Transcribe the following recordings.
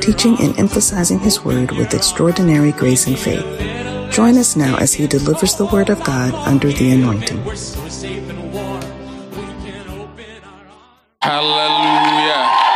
teaching and emphasizing his word with extraordinary grace and faith. Join us now as he delivers the word of God under the anointing. Hallelujah.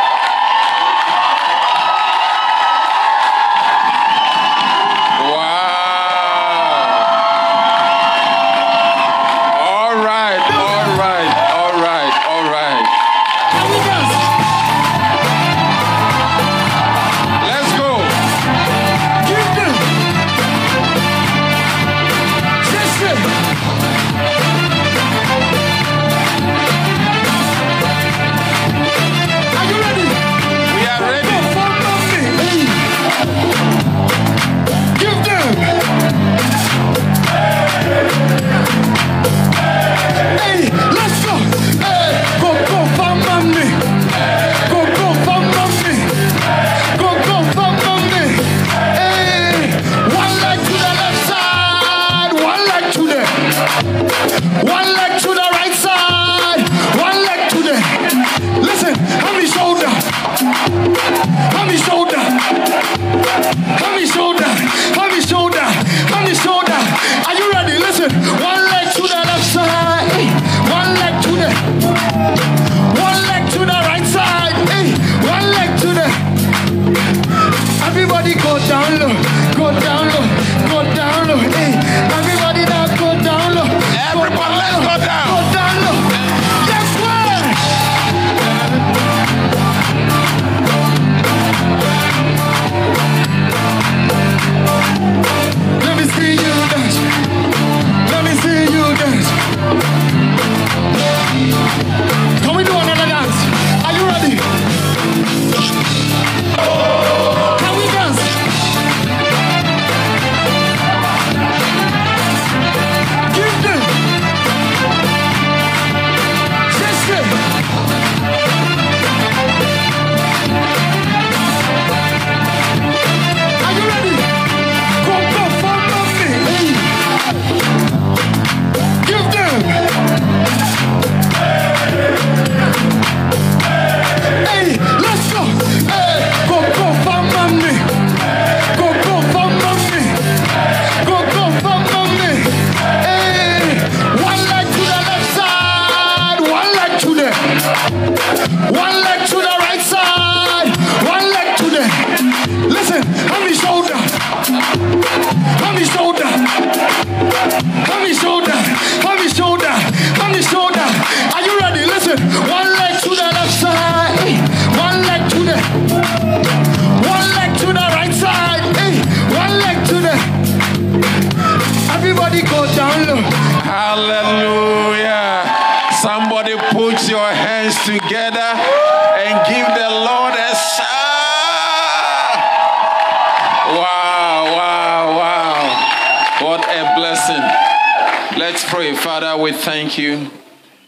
Thank you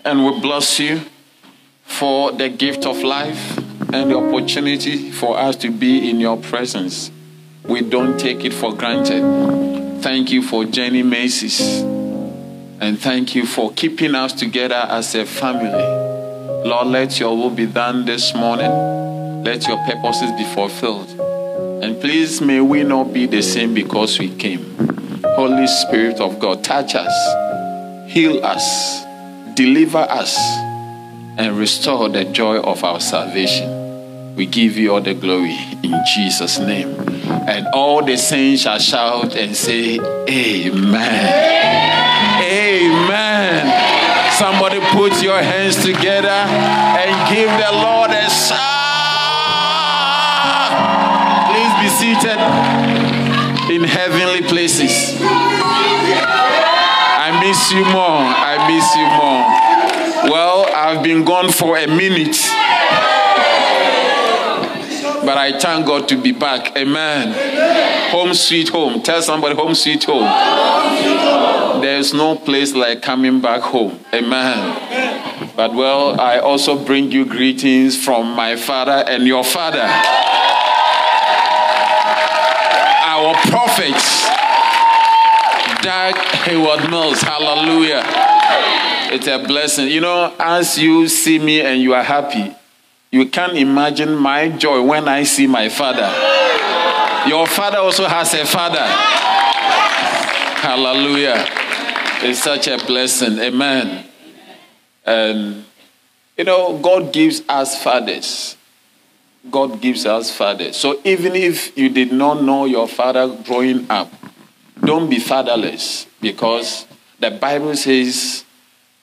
and we bless you for the gift of life and the opportunity for us to be in your presence. We don't take it for granted. Thank you for journey mercies. And thank you for keeping us together as a family. Lord, let your will be done this morning. Let your purposes be fulfilled. And please, may we not be the same because we came. Holy Spirit of God, touch us, heal us, deliver us, and restore the joy of our salvation. We give you all the glory in Jesus' name. And all the saints shall shout and say, Amen. Amen. Somebody put your hands together and give the Lord a shout. Please be seated in heavenly places. Miss you more. I miss you more. Well, I've been gone for a minute. But I thank God to be back. Amen. Amen. Home sweet home. Tell somebody home sweet home. home. There's no place like coming back home. Amen. But well, I also bring you greetings from my father and your father. Our prophets. Dag Heward-Mills. Hallelujah. It's a blessing. You know, as you see me and you are happy, you can't imagine my joy when I see my father. Your father also has a father. Hallelujah. It's such a blessing. Amen. And, you know, God gives us fathers. God gives us fathers. So even if you did not know your father growing up, don't be fatherless because the Bible says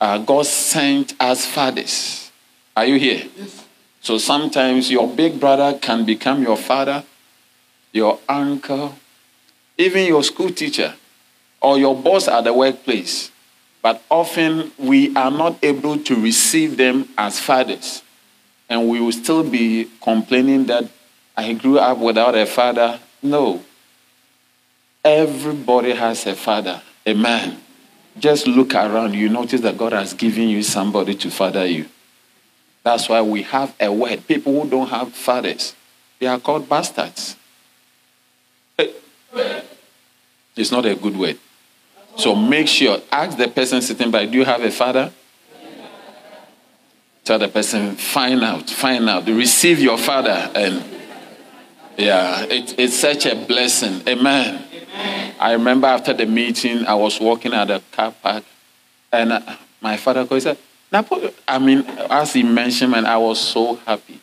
uh, God sent us fathers. Are you here? Yes. So sometimes your big brother can become your father, your uncle, even your school teacher, or your boss at the workplace. But often we are not able to receive them as fathers. And we will still be complaining that I grew up without a father. No. Everybody has a father, a man. Just look around, you notice that God has given you somebody to father you. That's why we have a word. People who don't have fathers, they are called bastards. Eh. It's not a good word. So make sure, ask the person sitting by, do you have a father? Tell the person, find out, find out, receive your father. And yeah, it, it's such a blessing. Amen. I remember after the meeting, I was walking at the car park, and uh, my father called, said, I mean, as he mentioned, and I was so happy.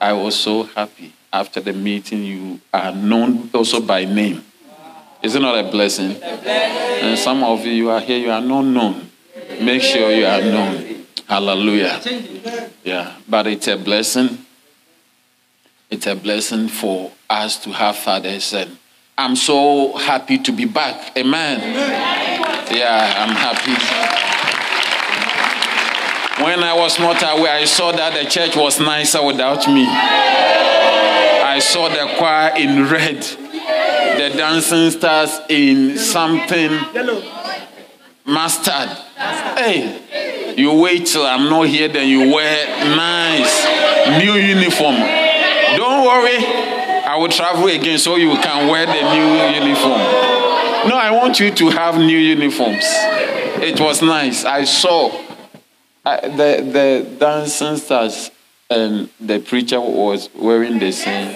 I was so happy. After the meeting, you are known also by name. Is it not a blessing? And some of you, you are here, you are not known. Make sure you are known. Hallelujah. Yeah, but it's a blessing. It's a blessing for us to have fathers. And I'm so happy to be back. Amen. Yeah, I'm happy. When I was not aware, I saw that the church was nicer without me. I saw the choir in red, the dancing stars in something mustard. Hey, you wait till I'm not here, then you wear nice new uniform. Don't worry, will travel again so you can wear the new uniform. No, I want you to have new uniforms. It was nice. I saw the the dancing stars and the preacher was wearing the same.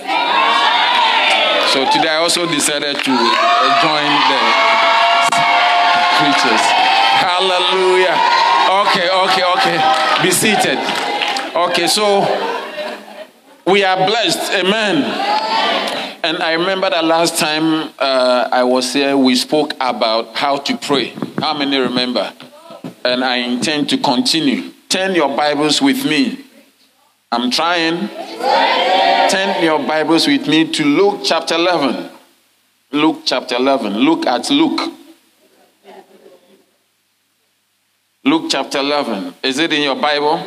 So today I also decided to uh, join the preachers. Hallelujah. Okay, okay, okay. Be seated. Okay, so we are blessed. Amen. And I remember the last time uh, I was here, we spoke about how to pray. How many remember? and I intend to continue. Turn your Bibles with me. I'm trying. Turn your Bibles with me to Luke chapter 11. Luke chapter 11. Look at Luke. Luke chapter 11. Is it in your Bible?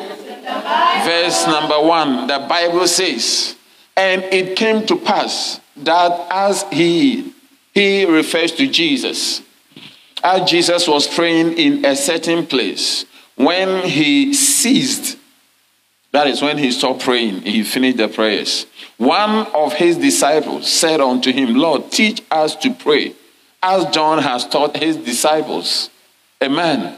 Verse number 1. The Bible says, And it came to pass that as he, he refers to Jesus, as Jesus was praying in a certain place, when he ceased, that is when he stopped praying, he finished the prayers. One of his disciples said unto him, Lord, teach us to pray, as John has taught his disciples. Amen.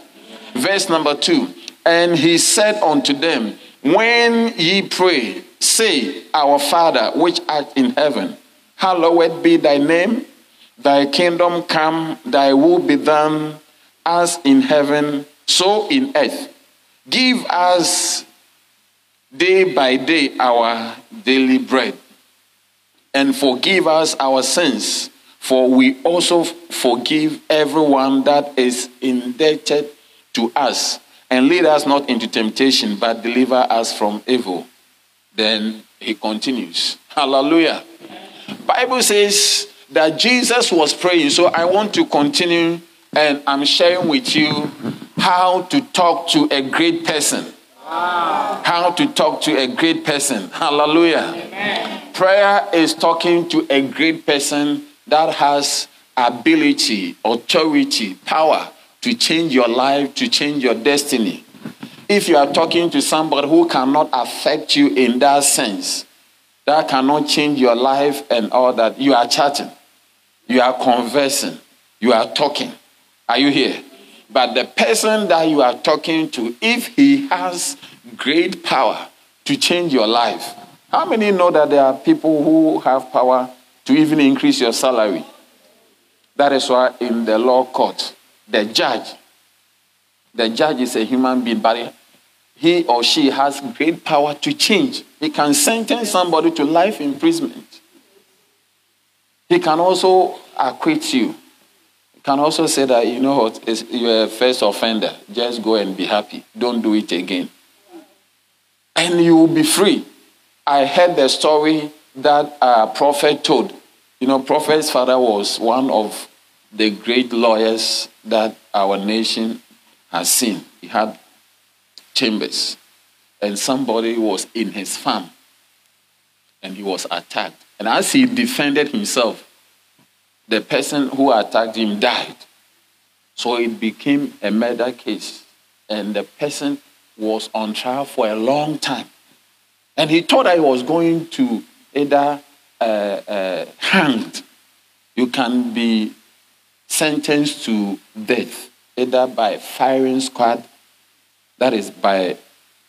Verse number two. And he said unto them, When ye pray, say, Our Father, which art in heaven, hallowed be thy name. Thy kingdom come, thy will be done, as in heaven, so in earth. Give us day by day our daily bread, and forgive us our sins, for we also forgive everyone that is indebted to us. And lead us not into temptation, but deliver us from evil. Then he continues. Hallelujah. Bible says that Jesus was praying. So I want to continue and I'm sharing with you how to talk to a great person. How to talk to a great person. Hallelujah. Amen. Prayer is talking to a great person that has ability, authority, power to change your life, to change your destiny. If you are talking to somebody who cannot affect you in that sense, that cannot change your life and all that, you are chatting, you are conversing, you are talking. Are you here? But the person that you are talking to, if he has great power to change your life, how many know that there are people who have power to even increase your salary? That is why in the law court, the judge, the judge is a human being, but he or she has great power to change. He can sentence somebody to life imprisonment. He can also acquit you. He can also say that, you know what, you're a first offender. Just go and be happy. Don't do it again. And you will be free. I heard the story that a prophet told. You know, prophet's father was one of the great lawyers that our nation has seen. He had chambers, and somebody was in his farm, and he was attacked. And as he defended himself, the person who attacked him died. So it became a murder case, and the person was on trial for a long time. And he thought I was going to either uh, uh, hanged. You can be sentenced to death, either by firing squad, that is by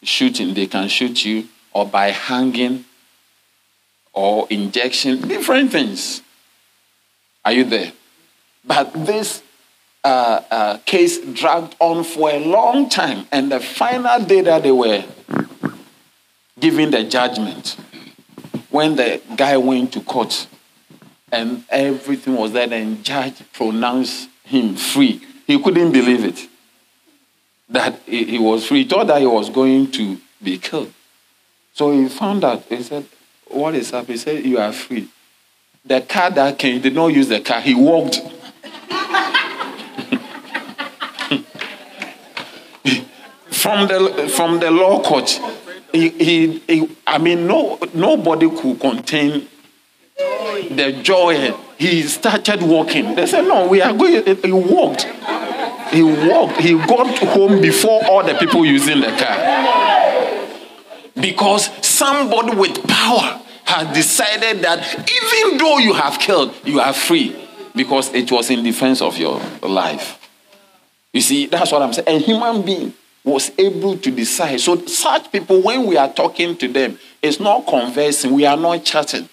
shooting, they can shoot you, or by hanging, or injection, different things. Are you there? But this uh, uh, case dragged on for a long time, and the final day that they were giving the judgment, when the guy went to court, and everything was there, and judge pronounced him free. He couldn't believe it. That he was free. He thought that he was going to be killed. So he found out. He said, What is up? He said, You are free. The car that came, he did not use the car, he walked. from the from the law court, he, he, he, I mean, no nobody could contain the joy. He started walking. They said, No, we are going. He walked. He walked. He got home before all the people using the car. Because somebody with power had decided that even though you have killed, you are free. Because it was in defense of your life. You see, that's what I'm saying. A human being was able to decide. So, such people, when we are talking to them, it's not conversing, we are not chatting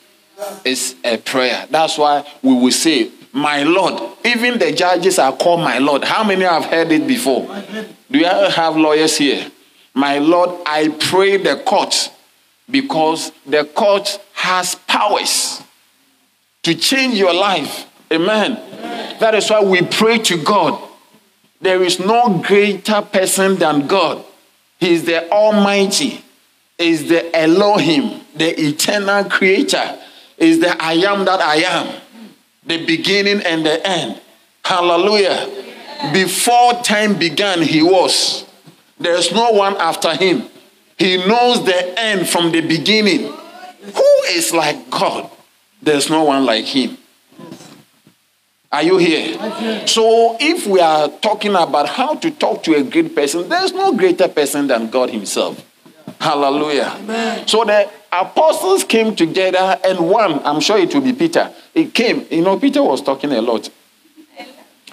It's a prayer. That's why we will say, My Lord. Even the judges are called my Lord. How many have heard it before? Do you have lawyers here? My Lord, I pray the court because the court has powers to change your life. Amen. That is why we pray to God. There is no greater person than God. He is the Almighty, he is the Elohim, the eternal creator is the I am that I am, the beginning and the end. Hallelujah. Before time began, he was. There's no one after him. He knows the end from the beginning. Who is like God? There's no one like him. Are you here? So, if we are talking about how to talk to a great person, there's no greater person than God Himself. Hallelujah. Amen. So the apostles came together, and one, I'm sure it will be Peter, it came. You know, Peter was talking a lot.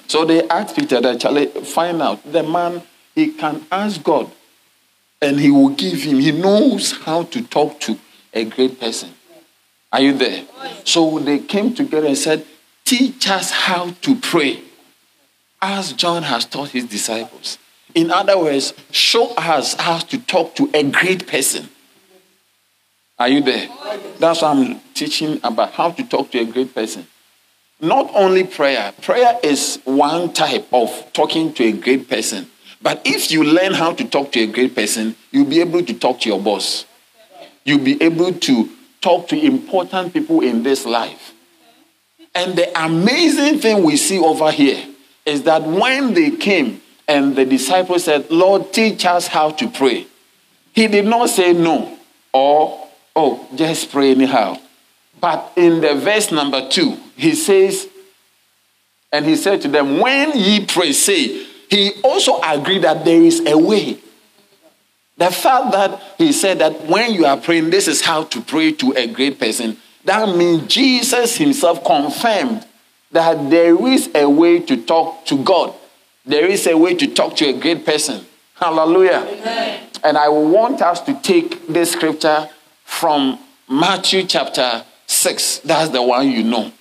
So they asked Peter that, Charlie, find out the man, he can ask God, and he will give him. He knows how to talk to a great person. Are you there? So they came together and said, Teach us how to pray, as John has taught his disciples. In other words, show us how to talk to a great person. Are you there? That's what I'm teaching about how to talk to a great person. Not only prayer, prayer is one type of talking to a great person. But if you learn how to talk to a great person, you'll be able to talk to your boss. You'll be able to talk to important people in this life. And the amazing thing we see over here is that when they came, and the disciples said, Lord, teach us how to pray. He did not say no or, oh, just pray anyhow. But in the verse number two, he says, and he said to them, When ye pray, say, he also agreed that there is a way. The fact that he said that when you are praying, this is how to pray to a great person, that means Jesus himself confirmed that there is a way to talk to God. There is a way to talk to a great person. Hallelujah. Amen. And I want us to take this scripture from Matthew chapter 6. That's the one you know.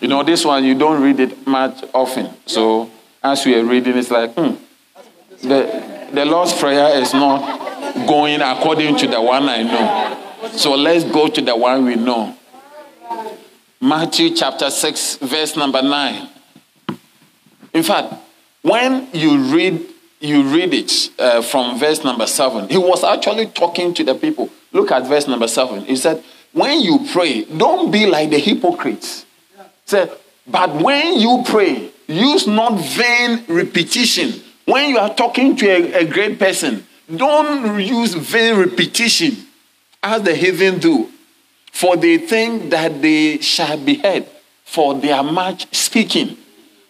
You know, this one, you don't read it much often. So as we are reading, it's like, hmm, the, the Lord's Prayer is not going according to the one I know. So let's go to the one we know. Matthew chapter 6, verse number 9. In fact, when you read you read it uh, from verse number 7, he was actually talking to the people. Look at verse number 7. He said, When you pray, don't be like the hypocrites. Say, but when you pray, use not vain repetition. When you are talking to a, a great person, don't use vain repetition as the heathen do, for they think that they shall be heard for their much speaking.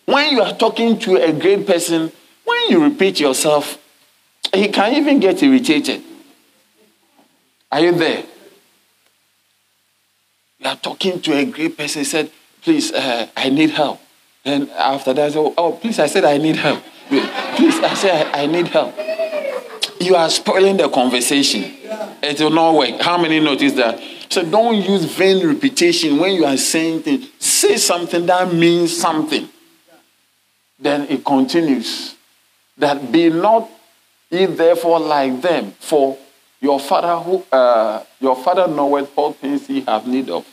When you are talking to a great person, when you repeat yourself, he can even get irritated. Are you there? You are talking to a great person, he said, please, uh, I need help. Then after that, I said, oh, please, I said, I need help. Please, I said, I, I need help. You are spoiling the conversation. It will not work. How many notice that? So don't use vain repetition when you are saying things. Say something that means something. Then it continues. That be not ye therefore like them, for your father who uh, your father knoweth all things he have need of.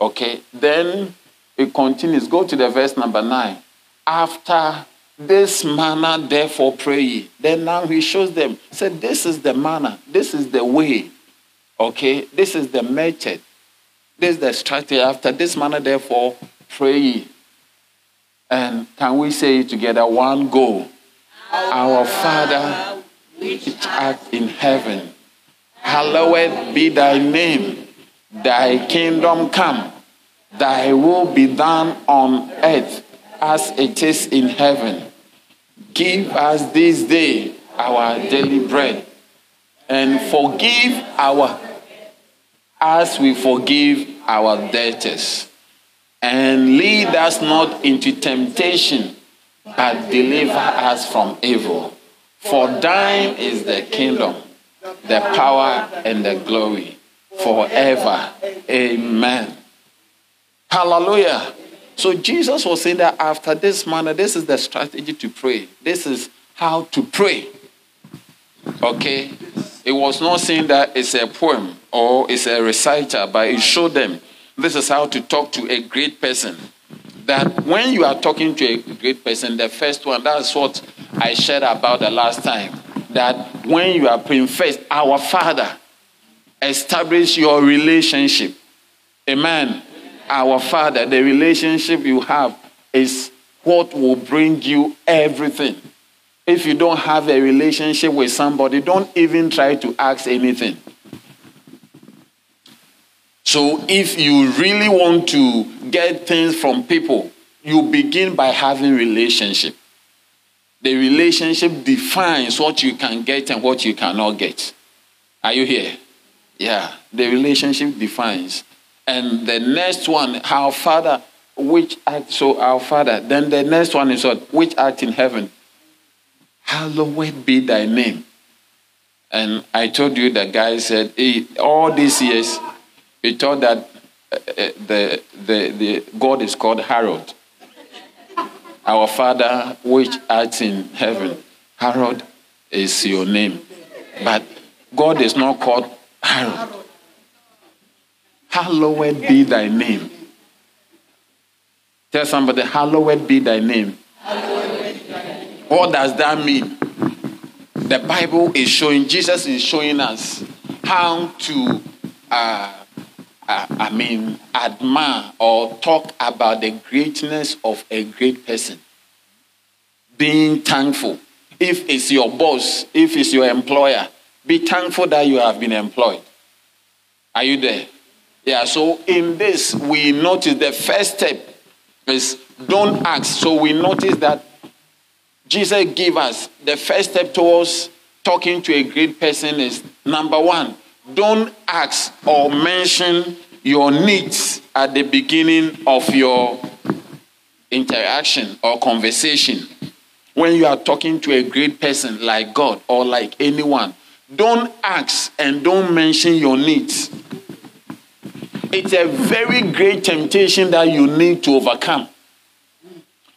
Okay, then it continues. Go to the verse number nine. After this manner, therefore, pray ye. Then now he shows them. Said, This is the manner. This is the way. Okay? This is the method. This is the strategy. After this manner, therefore, pray ye. And can we say together? One go. Our Father, which art in heaven, hallowed be thy name. Thy kingdom come Thy will be done on earth as it is in heaven. Give us this day our daily bread and forgive our as we forgive our debtors. And lead us not into temptation, but deliver us from evil. For thine is the kingdom, the power, and the glory forever. Amen. Hallelujah. So Jesus was saying that after this manner, this is the strategy to pray. This is how to pray. Okay? It was not saying that it's a poem or it's a reciter, but it showed them this is how to talk to a great person. That when you are talking to a great person, the first one, that's what I shared about the last time. That when you are praying first, our Father, establish your relationship. Amen our Father, the relationship you have is what will bring you everything. If you don't have a relationship with somebody, don't even try to ask anything. So, if you really want to get things from people, you begin by having relationship. The relationship defines what you can get and what you cannot get. Are you here? Yeah, the relationship defines. And the next one, our Father, which art, so our Father. Then the next one is what? Which art in heaven? Hallowed be thy name. And I told you the guy said, hey, all these years, he thought that uh, uh, the, the, the God is called Harold. Our Father, which art in heaven. Harold is your name. But God is not called Harold. Hallowed be thy name. Tell somebody, Hallowed be thy name. What does that mean? The Bible is showing, Jesus is showing us how to, uh, I mean, admire or talk about the greatness of a great person. Being thankful. If it's your boss, if it's your employer, be thankful that you have been employed. Are you there? Yeah, so in this, we notice the first step is don't ask. So we notice that Jesus gave us the first step towards talking to a great person is number one, don't ask or mention your needs at the beginning of your interaction or conversation. When you are talking to a great person like God or like anyone, don't ask and don't mention your needs. It's a very great temptation that you need to overcome.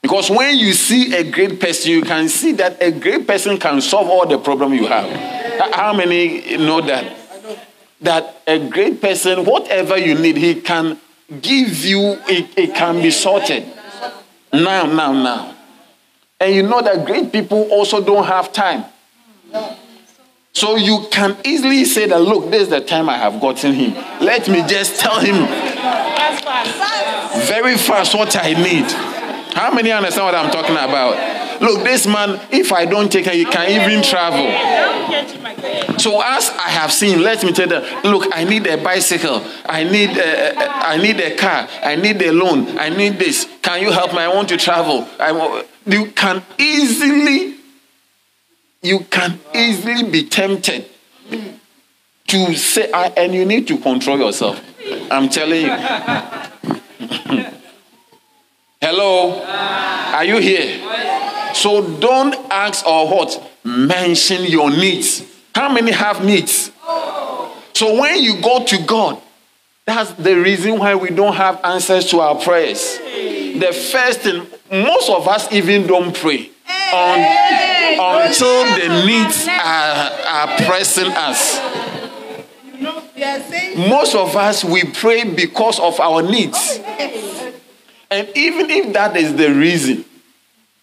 Because when you see a great person, you can see that a great person can solve all the problem you have. How many know that? That a great person, whatever you need, he can give you, it, it can be sorted. Now, now, now. And you know that great people also don't have time. So you can easily say that, look, this is the time I have gotten him. Let me just tell him very fast what I need. How many understand what I'm talking about? Look, this man, if I don't take him, he can even travel. So as I have seen, let me tell you, look, I need a bicycle, I need a, I need a car, I need a loan, I need this. Can you help me? I want to travel. I, you can easily you can easily be tempted to say, and you need to control yourself. I'm telling you. Hello? Are you here? So don't ask or what? Mention your needs. How many have needs? So when you go to God, that's the reason why we don't have answers to our prayers. The first thing, most of us even don't pray on, until the needs are, are pressing us. Most of us, we pray because of our needs. And even if that is the reason,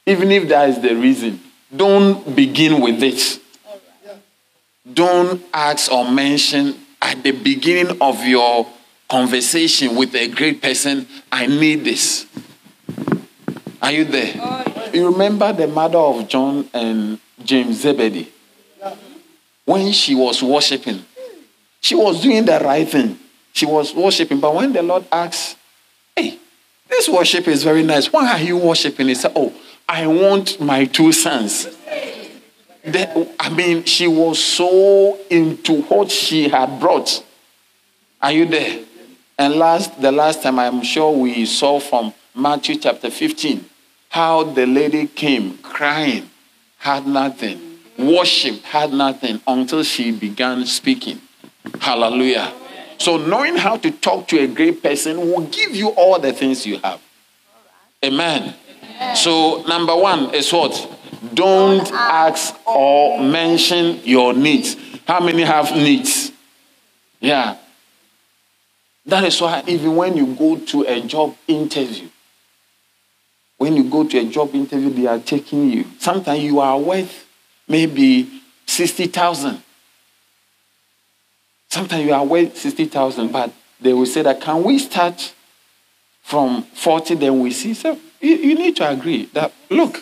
even if that is the reason, don't begin with it. Don't ask or mention at the beginning of your conversation with a great person, I need this. Are you there? You remember the mother of John and James Zebedee? When she was worshiping, she was doing the right thing. She was worshiping, but when the Lord asks, Hey, this worship is very nice. Why are you worshiping? He said, Oh, I want my two sons. The, I mean, she was so into what she had brought. Are you there? And last, the last time I'm sure we saw from Matthew chapter 15, how the lady came crying, had nothing, worship had nothing until she began speaking. Hallelujah. So, knowing how to talk to a great person will give you all the things you have. Amen. So, number one is what? Don't ask or mention your needs. How many have needs? Yeah. That is why, even when you go to a job interview, when you go to a job interview, they are taking you. Sometimes you are worth maybe 60,000. Sometimes you are worth 60,000, but they will say that, can we start from 40, then we see? So you, you need to agree that, look,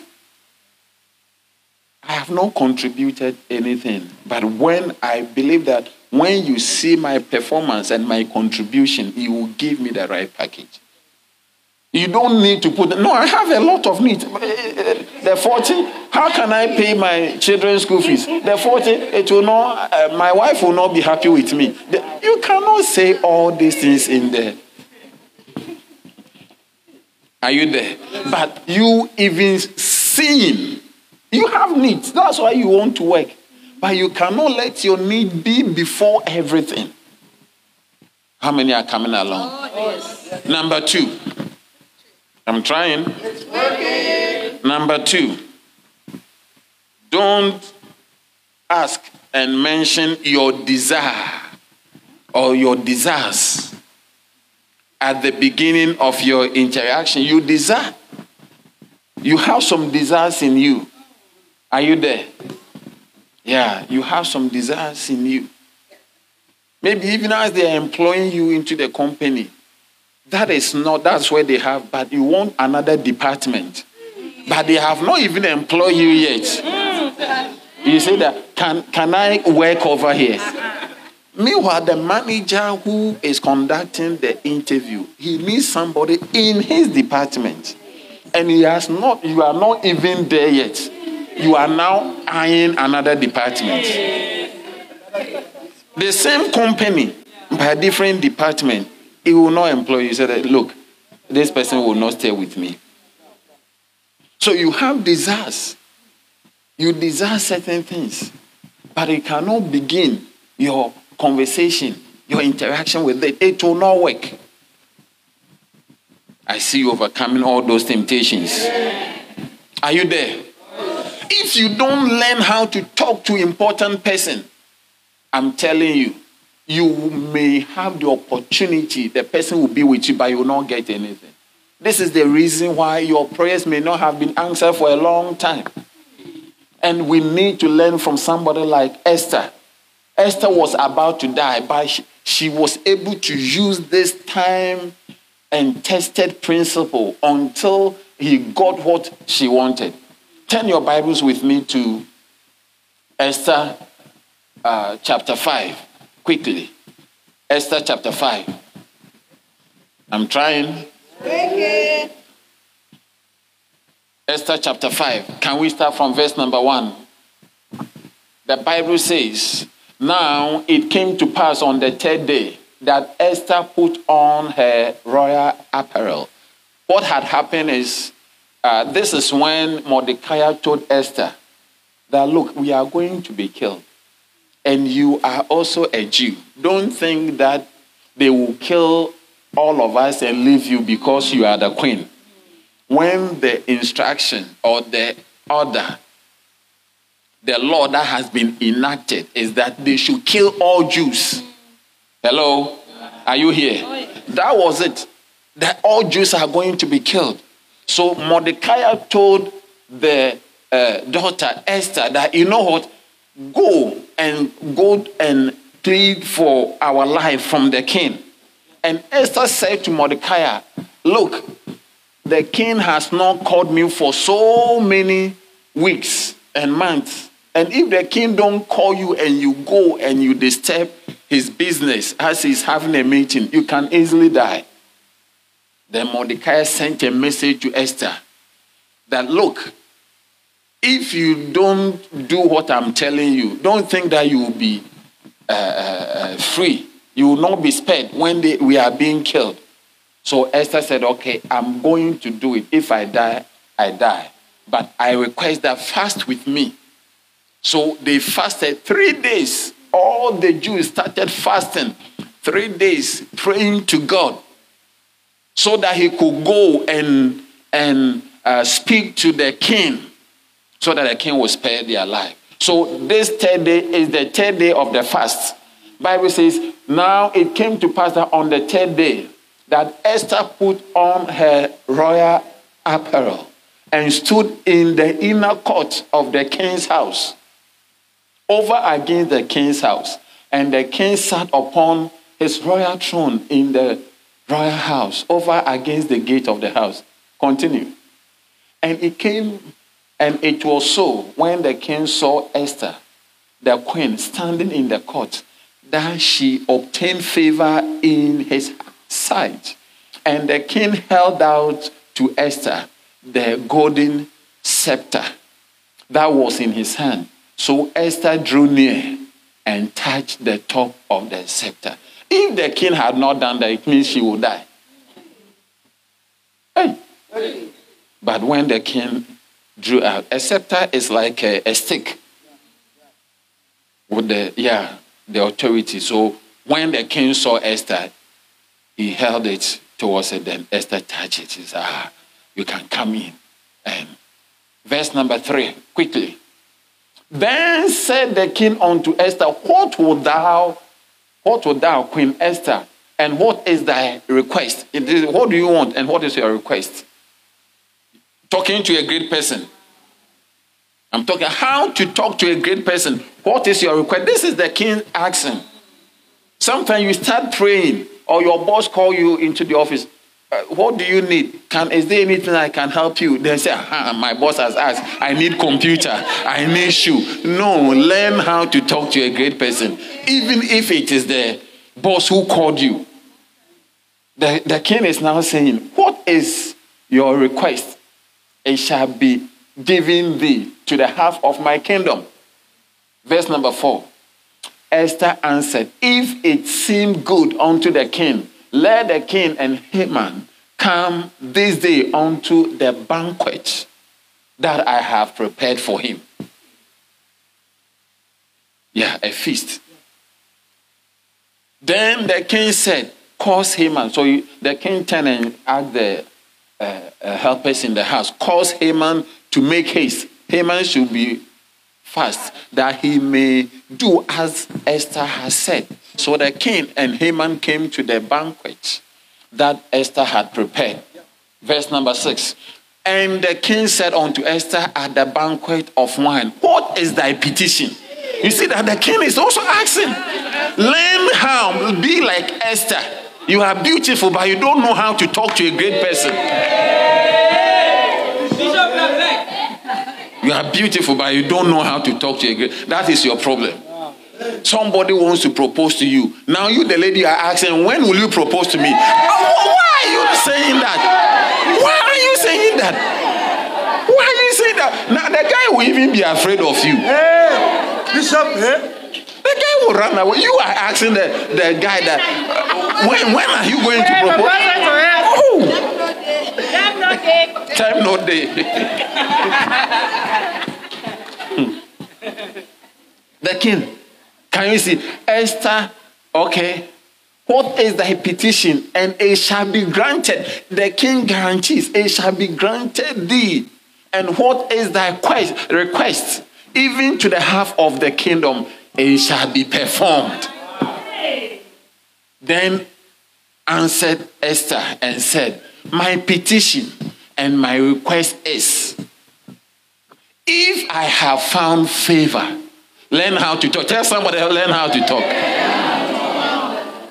I have not contributed anything, but when I believe that when you see my performance and my contribution, you will give me the right package. You don't need to put, no, I have a lot of needs. The 40, how can I pay my children's school fees? The 40, it will not, uh, my wife will not be happy with me. The, you cannot say all these things in there. Are you there? But you even seeing, you have needs. That's why you want to work. But you cannot let your need be before everything. How many are coming along? Oh, yes. Number two, I'm trying. Number two, don't ask and mention your desire or your desires at the beginning of your interaction. You desire. You have some desires in you. Are you there? Yeah, you have some desires in you. Maybe even as they are employing you into the company, that is not, that's where they have, but you want another department. But they have not even employed you yet. You say that, can, can I work over here? Meanwhile, the manager who is conducting the interview, he needs somebody in his department. And he has not, you are not even there yet. You are now eyeing another department. The same company, by a different department, he will not employ you. Say that, look, this person will not stay with me. So you have desires. You desire certain things, but you cannot begin your conversation, your interaction with it. It will not work. I see you overcoming all those temptations. Are you there? If you don't learn how to talk to important person, I'm telling you, you may have the opportunity, the person will be with you, but you will not get anything. This is the reason why your prayers may not have been answered for a long time. And we need to learn from somebody like Esther. Esther was about to die, but she, she was able to use this time and tested principle until he got what she wanted. Turn your Bibles with me to Esther uh, chapter 5, quickly. Esther chapter 5. I'm trying. Esther chapter 5. Can we start from verse number 1? The Bible says, Now it came to pass on the third day that Esther put on her royal apparel. What had happened is, uh, this is when Mordecai told Esther that, Look, we are going to be killed and you are also a Jew, don't think that they will kill all of us and leave you because you are the queen. When the instruction or the order, the law that has been enacted is that they should kill all Jews. Hello? Are you here? That was it. That all Jews are going to be killed. So Mordecai told the uh, daughter Esther that, you know what? Go and go and plead for our life from the king. And Esther said to Mordecai, Look, the king has not called me for so many weeks and months. And if the king don't call you and you go and you disturb his business as he's having a meeting, you can easily die. Then Mordecai sent a message to Esther that look, if you don't do what I'm telling you, don't think that you will be uh, uh, uh, free. You will not be spared when they, we are being killed. So Esther said, Okay, I'm going to do it. If I die, I die. But I request that fast with me. So they fasted three days. All the Jews started fasting three days, praying to God so that he could go and, and uh, speak to the king so that the king will spare their life. So this third day is the third day of the fast. Bible says, now it came to pass that on the third day that Esther put on her royal apparel and stood in the inner court of the king's house, over against the king's house. And the king sat upon his royal throne in the royal house, over against the gate of the house. Continue. And it came and it was so when the king saw Esther, the queen, standing in the court, that she obtained favor in his sight. And the king held out to Esther the golden scepter that was in his hand. So Esther drew near and touched the top of the scepter. If the king had not done that, it means she would die. Hey. But when the king drew out. A scepter is like a, a stick with the yeah the authority. So when the king saw Esther, he held it towards it. Then Esther touched it. He said, "Ah, you can come in." And verse number three, quickly. Then said the king unto Esther, What would thou, what would thou, Queen Esther, and what is thy request? What do you want, and what is your request? talking to a great person. I'm talking how to talk to a great person. What is your request? This is the king asking. Sometimes you start praying, or your boss call you into the office. Uh, what do you need? Can is there anything I can help you? They say, my boss has asked. I need computer. I need shoe. No, learn how to talk to a great person, even if it is the boss who called you. The, the king is now saying, What is your request? It shall be given thee to the half of my kingdom. Verse number four. Esther answered, If it seem good unto the king, let the king and Haman come this day unto the banquet that I have prepared for him. Yeah, a feast. Then the king said, Cause Haman. So the king turned and asked the uh, uh, helpers in the house, Cause Haman to make haste. Haman should be fast that he may do as Esther has said. So the king and Haman came to the banquet that Esther had prepared. Verse number six. And the king said unto Esther at the banquet of wine, What is thy petition? You see that the king is also asking, Learn how, to be like Esther. You are beautiful, but you don't know how to talk to a great person. You are beautiful, but you don't know how to talk to a great. That is your problem. Somebody wants to propose to you. Now you, the lady, are asking, when will you propose to me? Oh, why are you saying that? Why are you saying that? Why are you saying that? Now the guy will even be afraid of you. Hey, Bishop, hey. The guy will run away. You are asking the, the guy that uh, when when are you going to propose? Oh. Time no day. the king. Can you see? Esther, okay. What is thy petition? And it shall be granted. The king guarantees it shall be granted thee. And what is thy quest, request? Even to the half of the kingdom, it shall be performed. Then answered Esther and said, My petition and my request is if I have found favor, learn how to talk. Tell somebody, learn how to talk.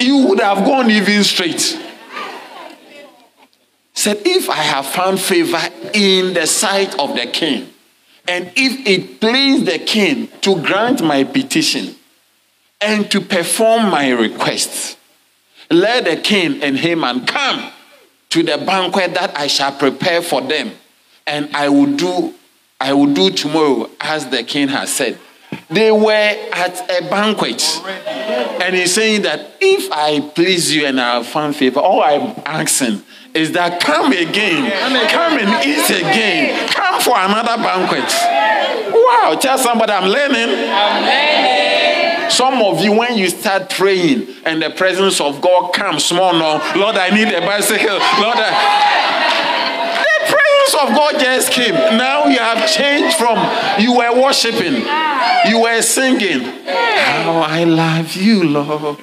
You would have gone even straight. Said, if I have found favor in the sight of the king, and if it please the king to grant my petition and to perform my request, let the king and Haman come to the banquet that I shall prepare for them, and I will do I will do tomorrow as the king has said. They were at a banquet, and he's saying that if I please you and I have found favor, all I'm asking is that come again, come and eat again, come for another banquet. Wow, tell somebody I'm learning. I'm learning. Some of you, when you start praying and the presence of God comes small now, Lord, I need a bicycle. Lord, I... presence of God just came. Now you have changed from you were worshiping, you were singing. How I love you, Lord.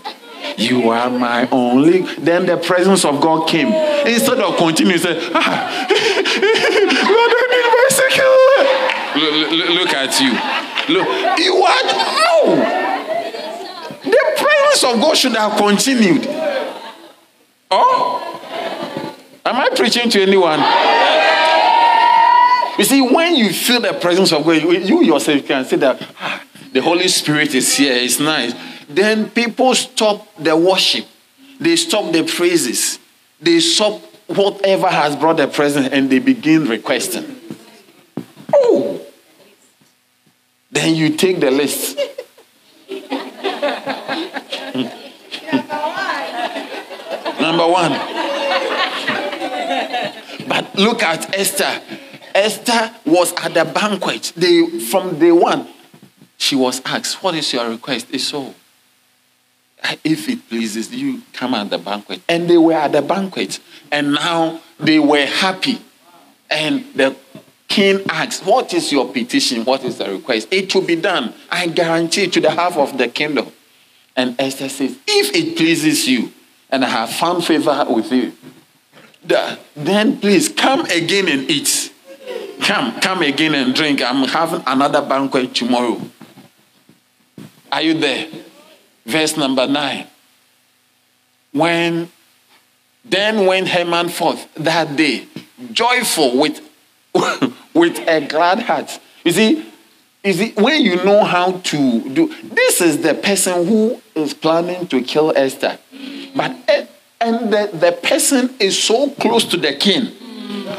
You are my only. Then the presence of God came. Instead of continuing, say, ah, Lord, I need. Look, look, look at you. Look, you are no. The presence of God should have continued. Oh, am I preaching to anyone? You see, when you feel the presence of God, you yourself can say that ah, the Holy Spirit is here. It's nice then people stop the worship, they stop the praises, they stop whatever has brought the presence, and they begin requesting. Oh, then you take the list. Number one. But look at Esther. Esther was at the banquet. They, from day one, she was asked, What is your request? It's so if it pleases you, come at the banquet. And they were at the banquet, and now they were happy. And the king asked, What is your petition? What is the request? It will be done. I guarantee to the half of the kingdom. And Esther says, If it pleases you, and I have found favor with you, then please come again and eat. Come, come again and drink. I'm having another banquet tomorrow. Are you there? verse number 9. When Then went Haman forth that day, joyful with, with a glad heart. You see, you see, when you know how to do this is the person who is planning to kill Esther. But eh, and the, the person is so close to the king.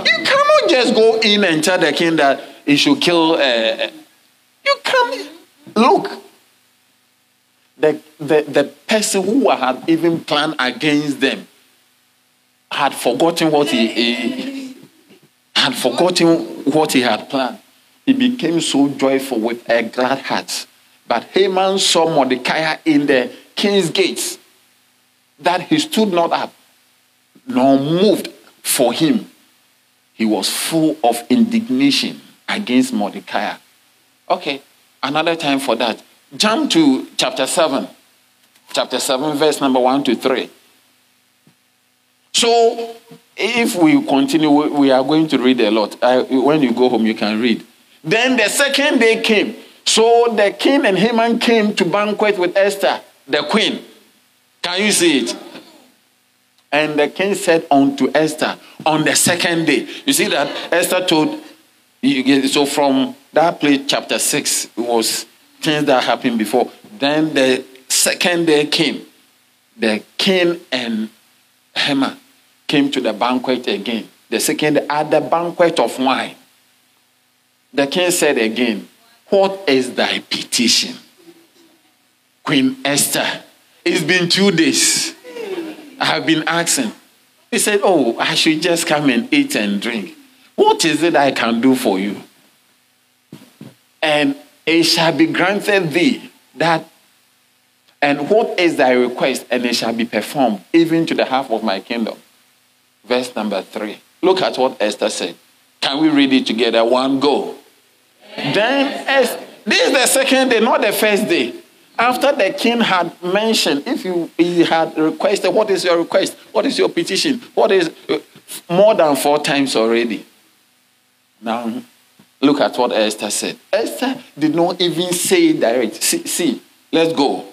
You just go in and tell the king that he should kill uh, you can look the, the, the person who had even planned against them had forgotten what he, he had forgotten what he had planned. He became so joyful with a glad heart. But Haman saw Mordecai in the king's gates that he stood not up nor moved for him. He was full of indignation against Mordecai. Okay, another time for that. Jump to chapter 7. Chapter 7, verse number 1 to 3. So, if we continue, we are going to read a lot. I, when you go home, you can read. Then the second day came. So the king and Haman came to banquet with Esther, the queen. Can you see it? And the king said unto Esther on the second day. You see that Esther told, so from that place, chapter 6, it was things that happened before. Then the second day came. The king and Haman came to the banquet again. The second day, at the banquet of wine. The king said again, What is thy petition? Queen Esther, it's been two days. I have been asking. He said, Oh, I should just come and eat and drink. What is it I can do for you? And it shall be granted thee that, and what is thy request? And it shall be performed, even to the half of my kingdom. Verse number three. Look at what Esther said. Can we read it together? One go. Then, this is the second day, not the first day. After the king had mentioned, if you he had requested, what is your request? What is your petition? What is uh, more than four times already? Now, look at what Esther said. Esther did not even say direct. See, see let's go.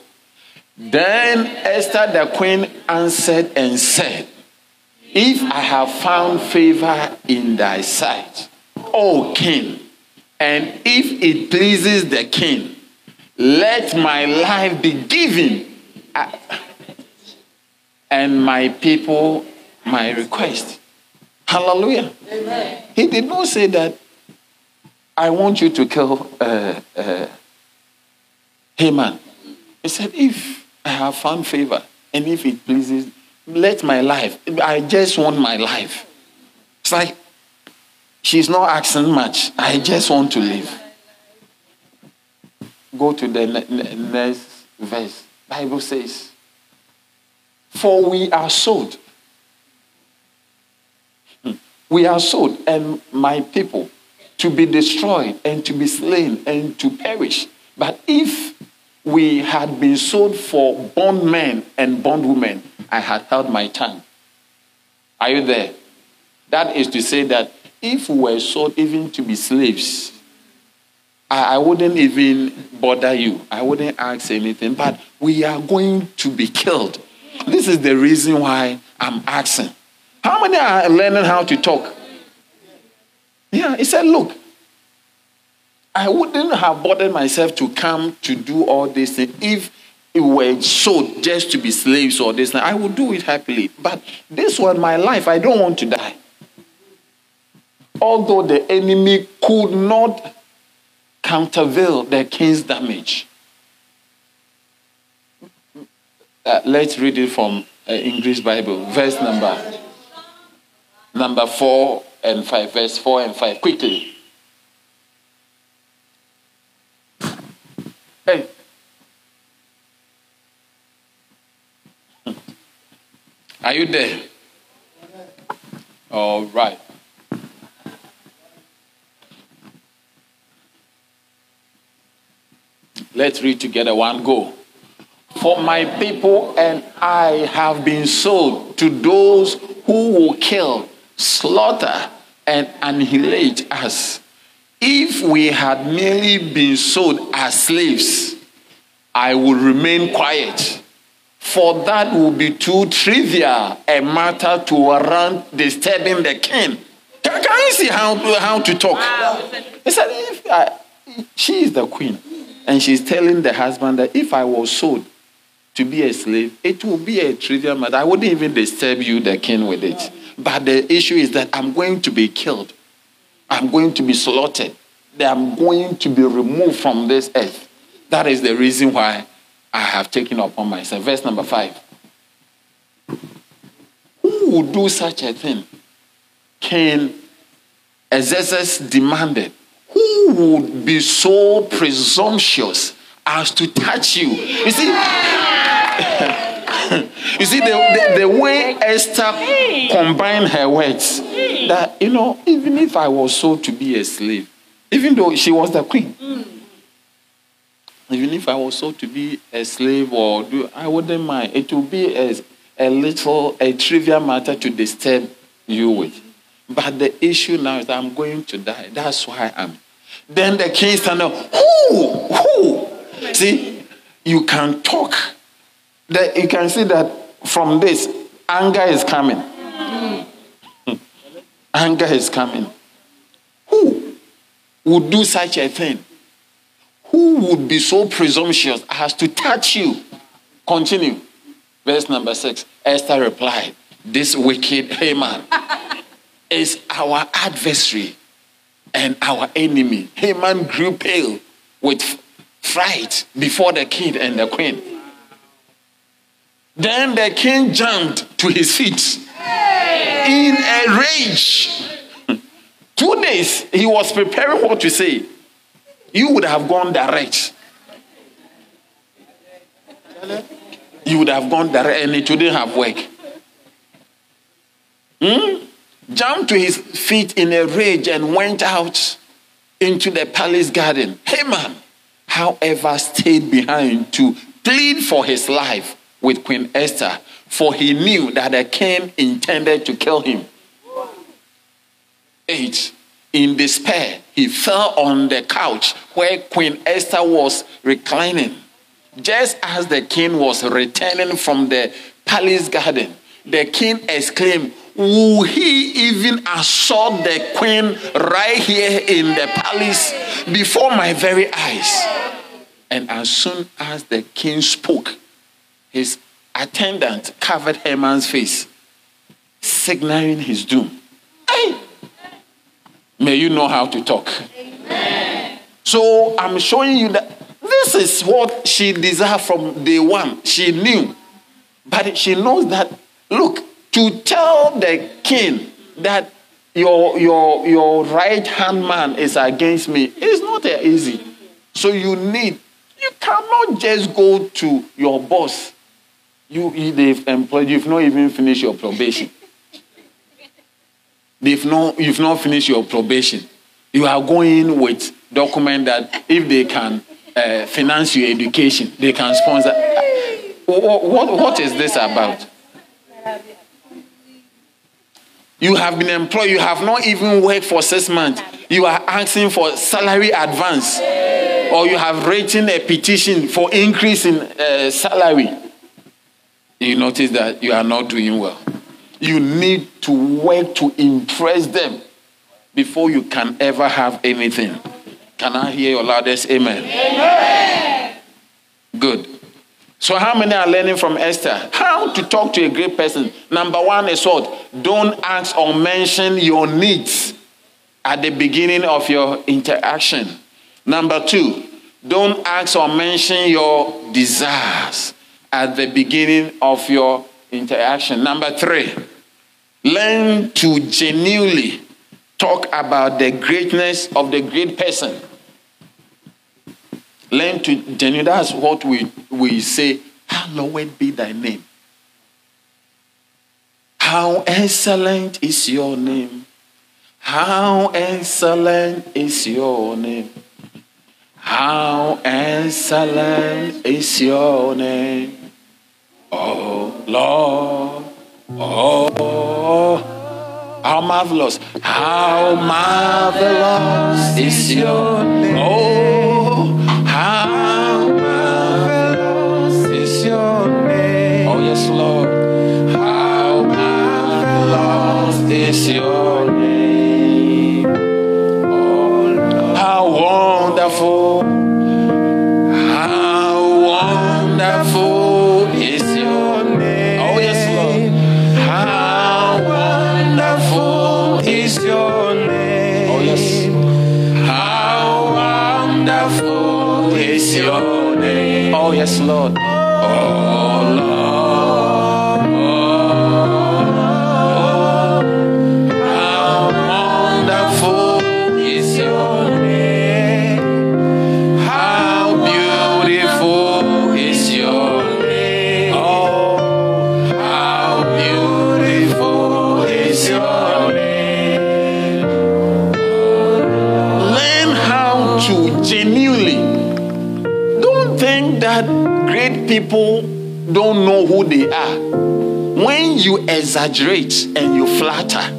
Then Esther the queen answered and said, If I have found favor in thy sight, O king, and if it pleases the king, let my life be given and my people my request. Hallelujah. Amen. He did not say that I want you to kill uh, uh, Haman. He said, if I have found favor and if it pleases, let my life, I just want my life. It's like She's not asking much. I just want to live. Go to the next verse. Bible says, For we are sold. Hmm. We are sold, and my people to be destroyed and to be slain and to perish. But if we had been sold for bondmen and bondwomen, I had held my tongue. Are you there? That is to say that if we were sold even to be slaves, I, I wouldn't even bother you. I wouldn't ask anything. But we are going to be killed. This is the reason why I'm asking. How many are learning how to talk? Yeah, he said, Look, I wouldn't have bothered myself to come to do all this things if it were so just to be slaves or this. I would do it happily. But this was my life, I don't want to die although the enemy could not countervail the king's damage. Uh, let's read it from uh, English Bible, verse number number four and five, verse four and five, quickly. Hey. Are you there? All right. Let's read together one go. For my people and I have been sold to those who will kill, slaughter, and annihilate us. If we had merely been sold as slaves, I would remain quiet. For that will be too trivial a matter to warrant disturbing the king. Can, can you see how, how to talk? He said, if I, she is the queen, and she's telling the husband that if I was sold to be a slave, it will be a trivial matter. I wouldn't even disturb you, the king, with it. But the issue is that I'm going to be killed. I'm going to be slaughtered. I'm going to be removed from this earth. That is the reason why I have taken upon myself. Verse number five. Who would do such a thing? King Xerxes demanded. Who would be so presumptuous as to touch you? You see, you see the, the, the, way Esther combined her words that, you know, even if I was sold to be a slave, even though she was the queen, even if I was sold to be a slave or do, I wouldn't mind. It would be a, a little, a trivial matter to disturb you with. But the issue now is I'm going to die. That's why I'm. Then the king stand up. Who? Who? See, you can talk. That you can see that from this, anger is coming. anger is coming. Who would do such a thing? Who would be so presumptuous as to touch you? Continue. Verse number six. Esther replied, This wicked Haman is our adversary and our enemy. Haman grew pale with fright before the king and the queen. Then the king jumped to his feet in a rage. Two days he was preparing what to say. You would have gone direct. You would have gone direct and it wouldn't have worked. Hmm? Jumped to his feet in a rage and went out into the palace garden. Haman, however, stayed behind to plead for his life with Queen Esther, for he knew that the king intended to kill him. 8. In despair, he fell on the couch where Queen Esther was reclining. Just as the king was returning from the palace garden, the king exclaimed, Will he even assault the queen right here in the palace before my very eyes? And as soon as the king spoke, his attendant covered Haman's face, signaling his doom. Hey! May you know how to talk. Amen. So I'm showing you that this is what she desired from day one. She knew. But she knows that, look, to tell the king that your, your, your right hand man is against me is not easy. So you need, you cannot just go to your boss. You, they've employed, you've not even finished your probation. They've not, you've not finished your probation. You are going with document that if they can uh, finance your education, they can sponsor. What, what, what is this about? You have been employed, you have not even worked for six months. You are asking for salary advance, or you have written a petition for increase in uh, salary. You notice that you are not doing well. You need to work to impress them before you can ever have anything. Can I hear your loudest amen? amen? Good. So, how many are learning from Esther? How to talk to a great person. Number one is what? Don't ask or mention your needs at the beginning of your interaction. Number two, don't ask or mention your desires at the beginning of your interaction. Number three, learn to genuinely talk about the greatness of the great person. Learn to genuinely, that's what we, we say, hallowed be thy name. How excellent is your name. How excellent is your name. How excellent is your name. Oh Lord. Oh, how marvelous, how marvelous is your name. Oh, is your name. How wonderful, how wonderful is your name. Oh, yes, Lord. How wonderful is your name. Oh, yes. How wonderful is your name. Oh, yes, Lord. Oh, people don't know who they are. When you exaggerate and you flatter,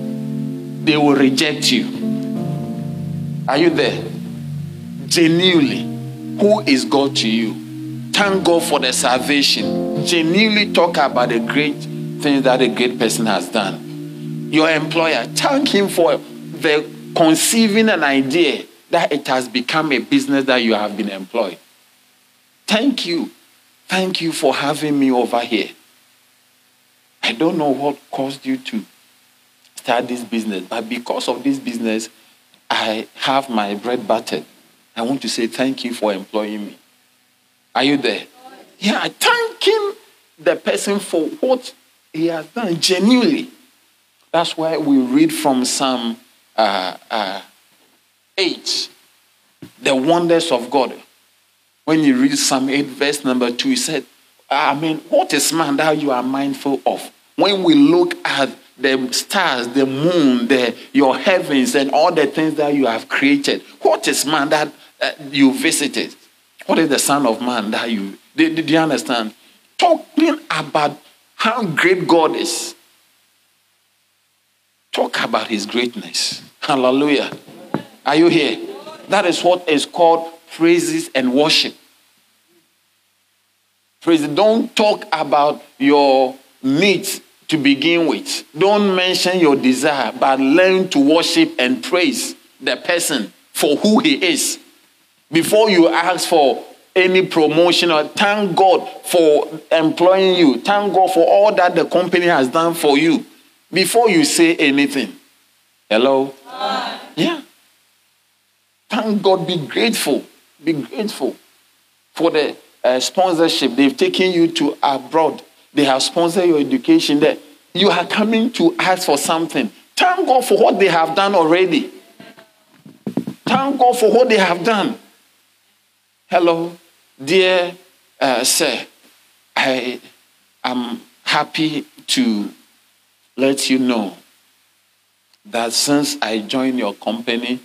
they will reject you. Are you there? Genuinely, who is God to you? Thank God for the salvation. Genuinely talk about the great things that a great person has done. Your employer, thank him for the conceiving an idea that it has become a business that you have been employed. Thank you. Thank you for having me over here. I don't know what caused you to start this business, but because of this business, I have my bread buttered. I want to say thank you for employing me. Are you there? Yeah, thanking the person for what he has done genuinely. That's why we read from Psalm uh, uh, 8, the wonders of God. When you read Psalm 8, verse number 2, he said, I mean, what is man that you are mindful of? When we look at the stars, the moon, the, your heavens, and all the things that you have created, what is man that uh, you visited? What is the Son of Man that you did, did you understand? Talking about how great God is. Talk about his greatness. Hallelujah. Are you here? That is what is called praises and worship. Praise. Don't talk about your needs to begin with. Don't mention your desire, but learn to worship and praise the person for who he is. Before you ask for any promotion or thank God for employing you, thank God for all that the company has done for you. Before you say anything. Hello? Yeah. Thank God, be grateful. Be grateful for the uh, sponsorship. They've taken you to abroad. They have sponsored your education there. You are coming to ask for something. Thank God for what they have done already. Thank God for what they have done. Hello, dear uh, sir. I am happy to let you know that since I joined your company,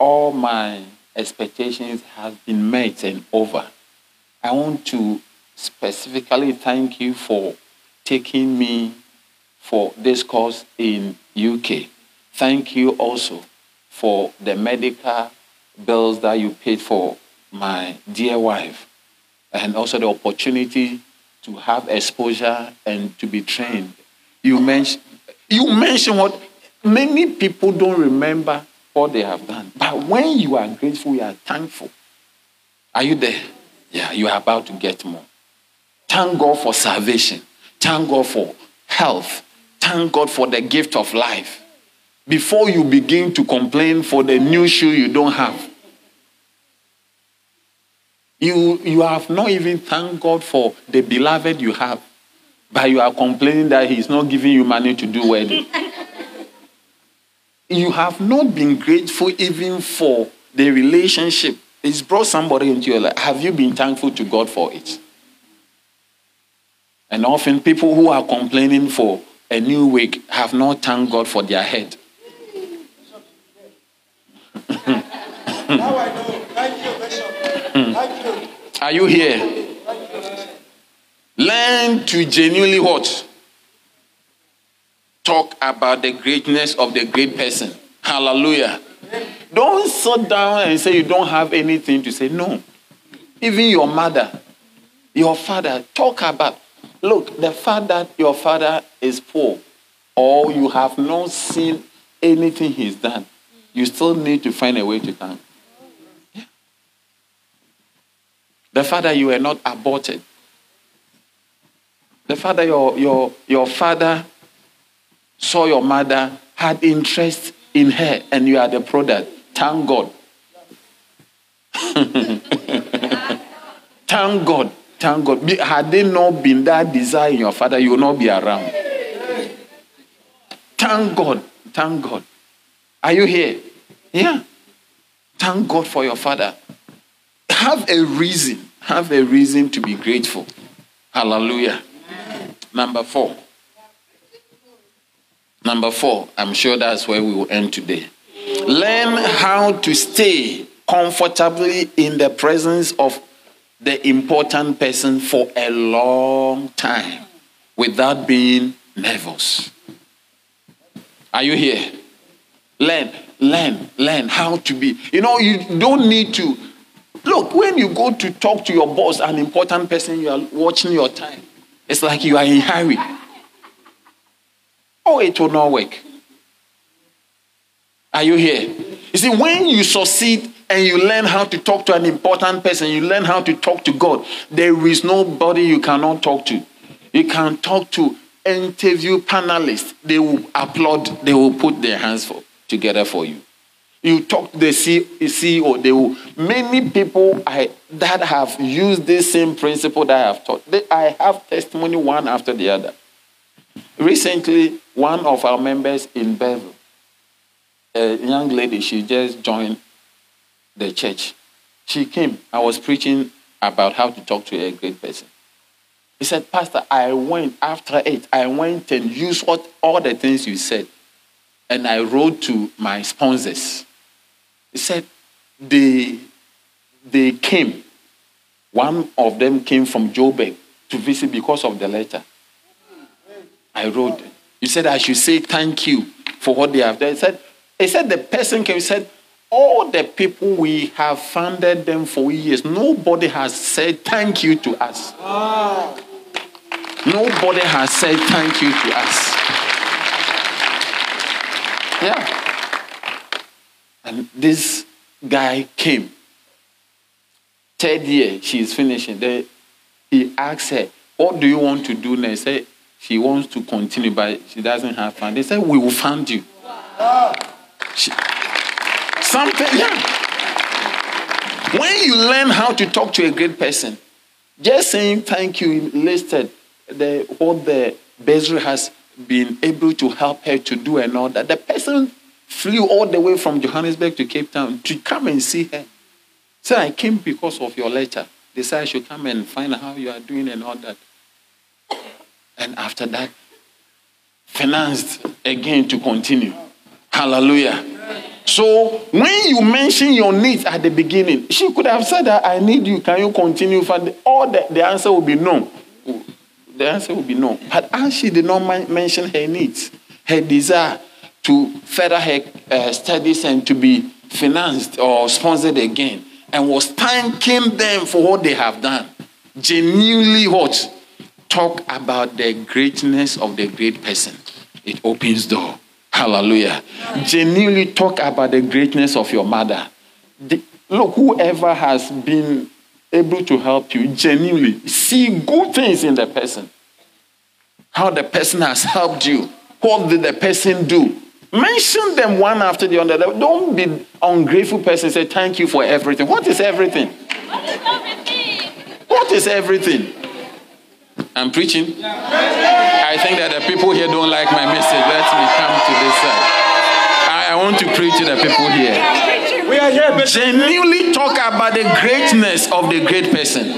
all my expectations have been met and over. I want to specifically thank you for taking me for this course in UK. Thank you also for the medical bills that you paid for my dear wife and also the opportunity to have exposure and to be trained. You mentioned you mentioned what many people don't remember what they have done. But when you are grateful, you are thankful. Are you there? Yeah, you are about to get more. Thank God for salvation. Thank God for health. Thank God for the gift of life. Before you begin to complain for the new shoe you don't have, you, you have not even thanked God for the beloved you have, but you are complaining that He's not giving you money to do wedding. you have not been grateful even for the relationship. It's brought somebody into your life. Have you been thankful to God for it? And often people who are complaining for a new week have not thanked God for their head. Now I know. Thank you, Bishop. Hmm. Thank you. Are you here? Learn to genuinely what? Talk about the greatness of the great person. Hallelujah. Don't sit down and say you don't have anything to say. No. Even your mother, your father, talk about. Look, the fact that your father is poor or you have not seen anything he's done, you still need to find a way to thank. The fact that you were not aborted. The fact that your, your, your father saw your mother, had interest in her, and you are the product. Thank God. Thank God. Thank God. Had there not been that desire in your father, you will not be around. Thank God. Thank God. Are you here? Yeah. Thank God for your father. Have a reason. Have a reason to be grateful. Hallelujah. Number four. Number four. I'm sure that's where we will end today. Learn how to stay comfortably in the presence of the important person for a long time without being nervous. Are you here? Learn, learn, learn how to be. You know, you don't need to. Look, when you go to talk to your boss, an important person, you are watching your time. It's like you are in hurry. Oh, it will not work. Are you here? You see, when you succeed and you learn how to talk to an important person, you learn how to talk to God, there is nobody you cannot talk to. You can talk to interview panelists. They will applaud, they will put their hands for, together for you. You talk to the CEO, they will, many people I, that have used this same principle that I have taught. They, I have testimony one after the other. Recently, one of our members in Bellville, a young lady, she just joined the church. She came. I was preaching about how to talk to a great person. He said, Pastor, I went after it. I went and used what all the things you said. And I wrote to my sponsors. He said, they, they came. One of them came from Joburg to visit because of the letter. I wrote. You said I should say thank you for what they have done. He said, he said the person came, he said, all the people we have funded them for years, nobody has said thank you to us. Nobody has said thank you to us. Yeah. And this guy came. Third year, she's finishing. Then he asked her, What do you want to do next? Say she wants to continue, but she doesn't have fun. They said, We will fund you. She, something, yeah. When you learn how to talk to a great person, just saying thank you listed the, what the bursary has been able to help her to do and all that. The person flew all the way from Johannesburg to Cape Town to come and see her. So I came because of your letter. They said I should come and find out how you are doing and all that. And after that, financed again to continue. Hallelujah. So when you mention your needs at the beginning, she could have said that I need you. Can you continue? For the, all the, the answer will be no. The answer will be no. But as she did not mention her needs, her desire to further her uh, studies and to be financed or sponsored again, and was thanking them for what they have done, genuinely what talk about the greatness of the great person. It opens door. Hallelujah. Genuinely talk about the greatness of your mother. The, look, whoever has been able to help you, genuinely see good things in the person. How the person has helped you. What did the person do? Mention them one after the other. Don't be ungrateful person. Say thank you for everything. What is everything? What is everything? What is everything? I'm preaching. I think that the people here don't like my message. Let me come to this side. I, I want to preach to the people here. We are here. Genuinely talk about the greatness of the great person.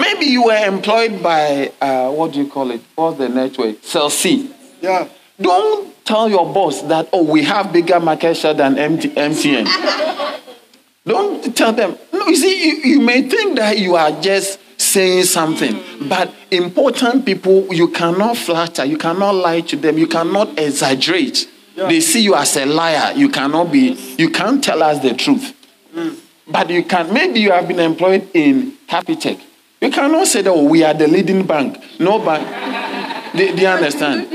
Maybe you were employed by, uh, what do you call it? What's the network? Cell C. Yeah. Don't tell your boss that, oh, we have bigger market share than MT- MTN. Don't tell them. No, you see, you, you may think that you are just saying something. But important people, you cannot flatter, you cannot lie to them, you cannot exaggerate. Yeah. They see you as a liar. You cannot be, you can't tell us the truth. Mm. But you can, maybe you have been employed in Capitec. You cannot say that oh, we are the leading bank. No bank. they, they understand.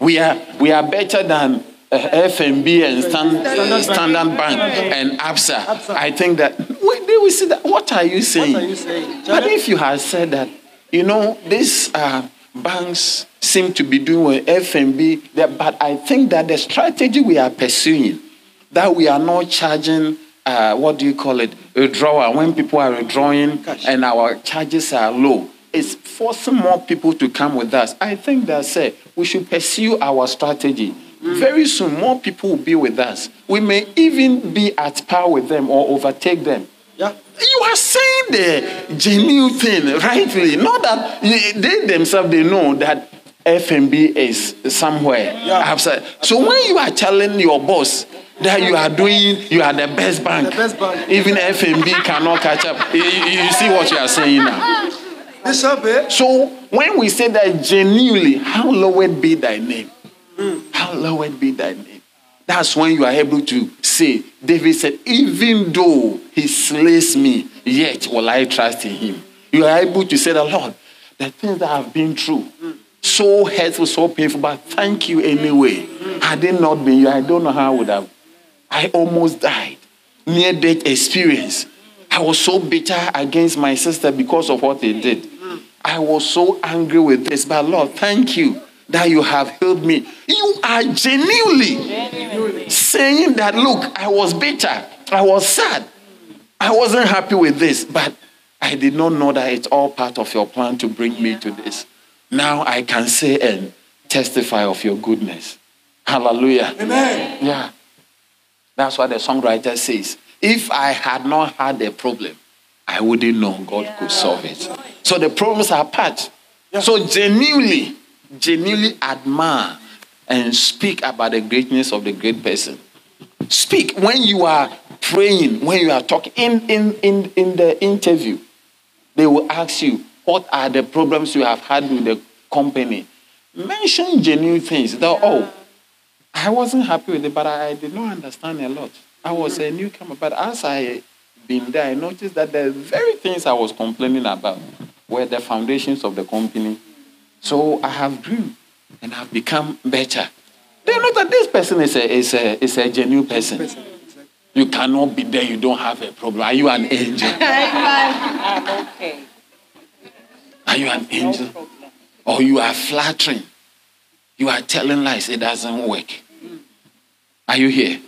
We are, we are better than FNB and Stand, Standard Bank and ABSA. I think that we, they will say that. What are you saying? What are you saying? But if you had said that, you know, these uh, banks seem to be doing with FNB, that- but I think that the strategy we are pursuing, that we are not charging, uh, what do you call it, withdrawal, when people are withdrawing and our charges are low, it's forcing more people to come with us. I think that, say, we should pursue our strategy. Very soon, more people will be with us. We may even be at par with them or overtake them. Yeah. You are saying the genuine thing rightly. Not that they themselves they know that FNB is somewhere Yeah. outside. So when you are telling your boss that you are doing, you are the best bank, The best bank. even FNB cannot catch up. You, you- see what you are saying now. Eh? So when we say that genuinely, how lowered be thy name? How lowered be thy name? That's when you are able to say, David said, even though he slays me, yet will I trust in him. You are able to say, the Lord, the things that have been through, so hurtful, so painful, but thank you anyway. Had it not been you, I don't know how I would have. I almost died. Near death experience. I was so bitter against my sister because of what they did. I was so angry with this, but Lord, thank you that you have helped me. You are genuinely saying that, look, I was bitter, I was sad, I wasn't happy with this, but I did not know that it's all part of your plan to bring me to this. Now I can say and testify of your goodness. Hallelujah. Amen. Yeah. That's what the songwriter says. If I had not had a problem, I wouldn't know God could solve it. So the problems are part. So genuinely, genuinely admire and speak about the greatness of the great person. Speak when you are praying, when you are talking. In, in, in, in the interview, they will ask you, what are the problems you have had with the company? Mention genuine things. That, oh, I wasn't happy with it, but I, I did not understand a lot. I was a mm-hmm. newcomer, but as I been there, I noticed that the very things I was complaining about were the foundations of the company. So I have grew and I have become better. They know that this person is a, is a, is a genuine person. You cannot be there, you don't have a problem. Are you an angel? I'm okay. Are you an angel? No Or you are flattering? You are telling lies, it doesn't work. Mm. Are you here?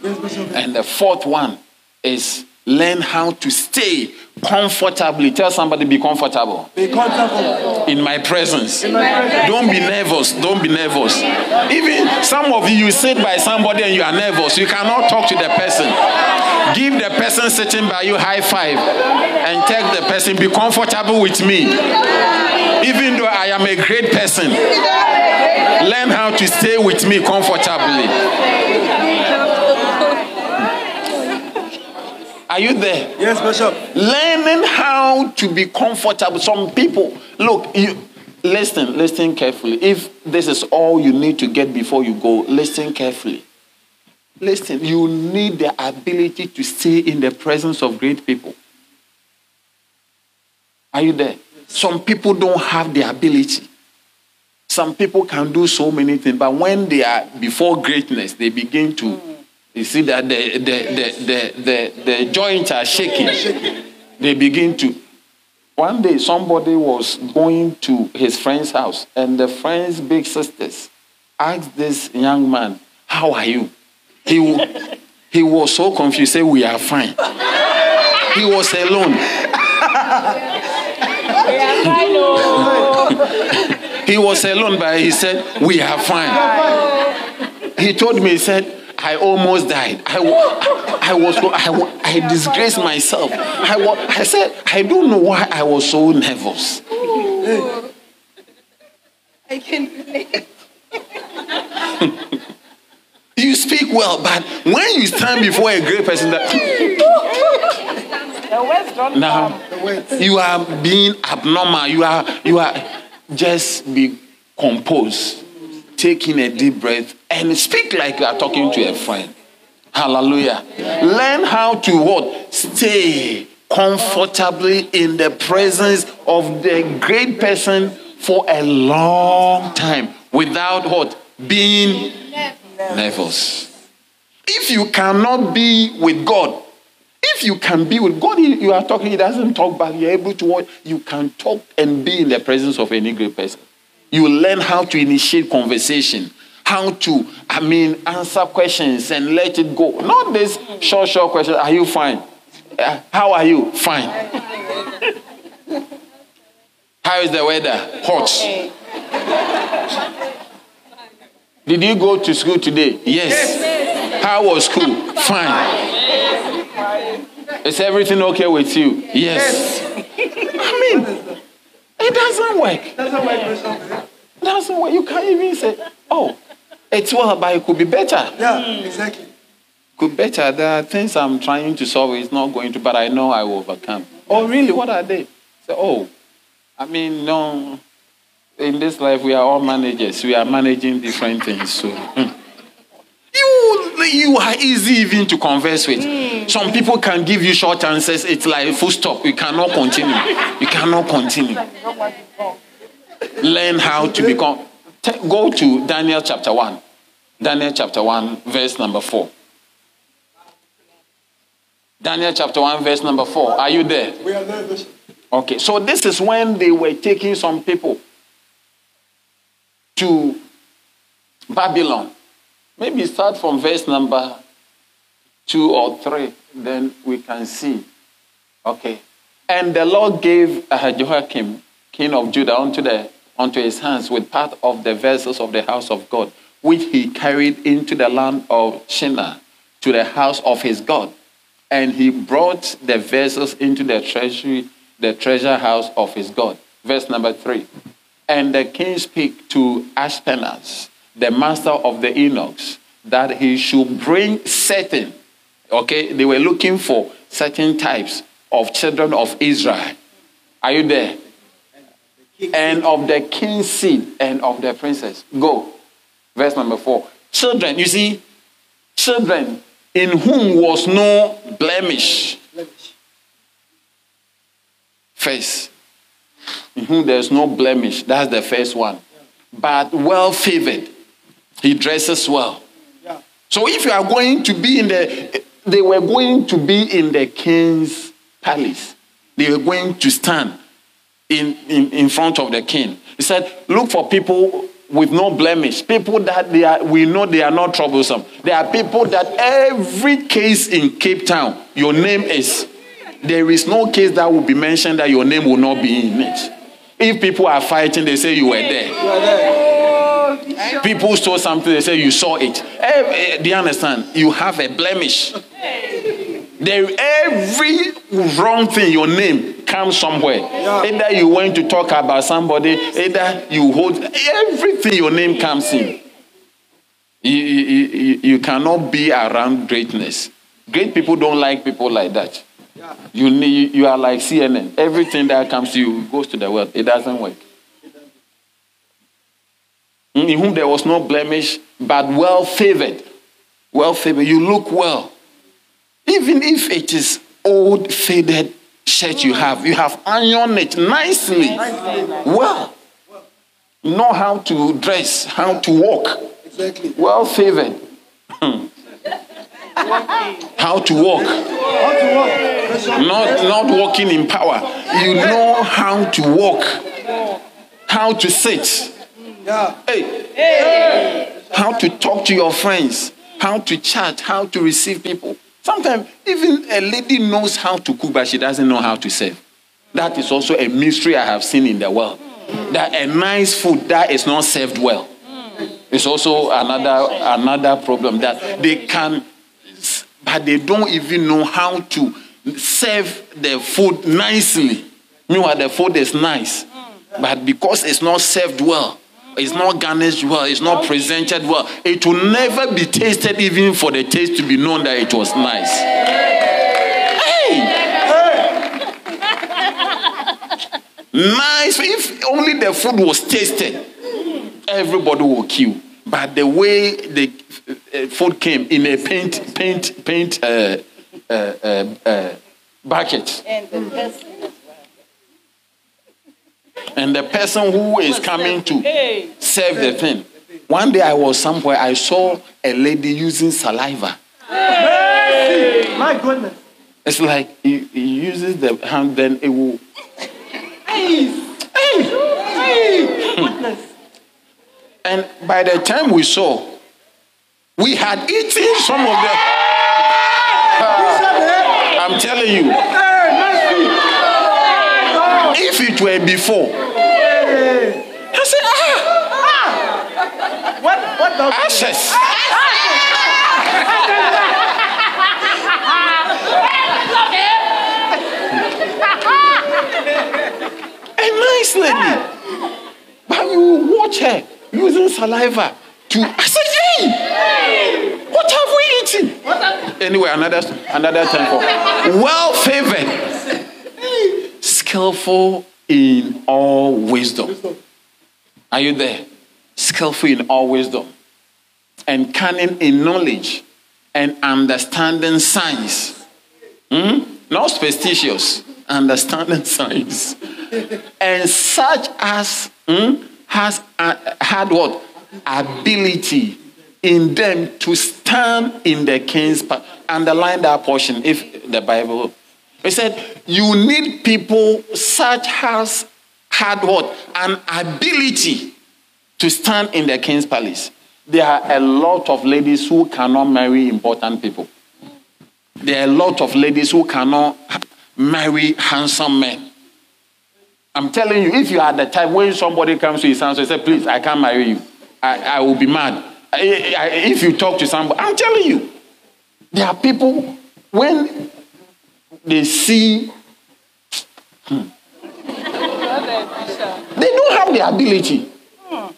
And the fourth one is learn how to stay comfortably. Tell somebody be comfortable Be comfortable. in my presence. In my presence. Don't be nervous. Don't be nervous. Even some of you, you sit by somebody and you are nervous. You cannot talk to the person. Give the person sitting by you high five and tell the person, be comfortable with me. Even though I am a great person, learn how to stay with me comfortably. Are you there? Yes, Bishop. learning how to be comfortable. Some people, look, you listen, listen carefully. If this is all you need to get before you go, listen carefully. Listen, you need the ability to stay in the presence of great people. Are you there? Some people don't have the ability. Some people can do so many things, but when they are before greatness, they begin to you see that the the the the, the, the joints are shaking. They begin to one day somebody was going to his friend's house, and the friend's big sisters asked this young man, How are you? He, he was so confused, say, We are fine. He was alone. He was alone, but he said, We are fine. He told me, he said, I almost died. I, wa- I was, I, I disgraced myself. I, I said, I don't know why I was so nervous. I can relate. You speak well, but when you stand before a great person, that now you are being abnormal. You are you are just be composed, taking a deep breath, and speak like you are talking to a friend. Hallelujah. Learn how to what? Stay comfortably in the presence of the great person for a long time without what? being nervous. If you cannot be with God, if you can be with God, you are talking, He doesn't talk back. You're able to watch. You can talk and be in the presence of any great person. You learn how to initiate conversation, how to, I mean, answer questions and let it go. Not this short, short question. Are you fine? Uh, how are you? Fine. How is the weather? Hot. Did you go to school today? Yes. How was school? Fine. Is everything okay with you? Yes. I mean, it doesn't work. Doesn't work. Doesn't work. You can't even say, oh, it's well, but it could be better. Yeah, exactly. Could be better. There are things I'm trying to solve. It's not going to, but I know I will overcome. Oh, really? What are they? Say, oh, I mean, no. In this life, we are all managers. We are managing different things. So. You, you are easy even to converse with. Mm. Some people can give you short answers. It's like full stop. You cannot continue. You cannot continue. Learn how to become. Go to Daniel chapter 1. Daniel chapter 1, verse number 4. Daniel chapter 1, verse number 4. Are you there? We are there, Okay, so this is when they were taking some people to Babylon. Maybe start from verse number two or three, then we can see. Okay. And the Lord gave Jehoiakim, king of Judah, unto, the, unto his hands with part of the vessels of the house of God, which he carried into the land of Shinar to the house of his God. And he brought the vessels into the treasury, the treasure house of his God. Verse number three. And the king spake to Ashpenaz, the master of the eunuchs, that he should bring certain, okay, they were looking for certain types of children of Israel. Are you there? And of the king's seed and of the princess. Go. Verse number four. Children, you see, children in whom was no blemish. Face. In whom there's no blemish. That's the first one. But well favored he dresses well. So if you are going to be in the, they were going to be in the king's palace. They were going to stand in, in, in front of the king. He said, look for people with no blemish, people that they are, we know they are not troublesome. There are people that every case in Cape Town, your name is. There is no case that will be mentioned that your name will not be in it. If people are fighting, they say you were there. You there. People saw something, they say you saw it. Eh, eh, do you understand? You have a blemish. There, every wrong thing, your name comes somewhere. Yeah. Either you went to talk about somebody, either you hold everything, your name comes in. You, you, you, cannot be around greatness. Great people don't like people like that. Yeah. You, need, you are like CNN. Everything that comes to you goes to the world. It doesn't work in whom there was no blemish, but well favored. Well favored. You look well. Even if it is old, faded shirt you have, you have ironed it nicely. Well. Know how to dress, how to walk. Exactly. Well favored. Hmm. how to walk. How to walk. Not, not walking in power. You know how to walk, how to sit yeah. Hey. hey. How to talk to your friends, how to chat, how to receive people. Sometimes even a lady knows how to cook, but she doesn't know how to serve. That is also a mystery I have seen in the world. That a nice food that is not served well. It's also another another problem that they can, but they don't even know how to serve the food nicely. Meanwhile, the food is nice, but because it's not served well, it's not garnished well, it's not presented well, it will never be tasted even for the taste to be known that it was nice. Hey! nice. If only the food was tasted, everybody will queue. But the way the uh, food came in a paint, paint, paint uh, uh, uh, uh bucket. And the and the person who is coming to serve the thing One day I was somewhere, I saw a lady using saliva. My goodness. It's like he, he uses the hand, then it will. And by the time we saw, we had eaten some of them. I'm telling you, it were before, I said, ah, What? What the? ashes. A nice lady. But you watch her using saliva to. I said, hey, what have we eaten? Anyway, another another time for well favored, skillful in all wisdom. Are you there? Skillful in all wisdom, and cunning in knowledge, and understanding science. Hmm? Not superstitious, understanding science. And such as hmm, has had what? Ability in them to stand in the king's path. Underline that portion if the Bible. It said, you need people such as had what? An ability to stand in the king's palace. There are a lot of ladies who cannot marry important people. There are a lot of ladies who cannot marry handsome men. I'm telling you, if you are the type when somebody comes to his house and says, Please, I can't marry you, I, I will be mad. I- I- if you talk to somebody, I'm telling you, there are people when they see, hmm, they don't have the ability.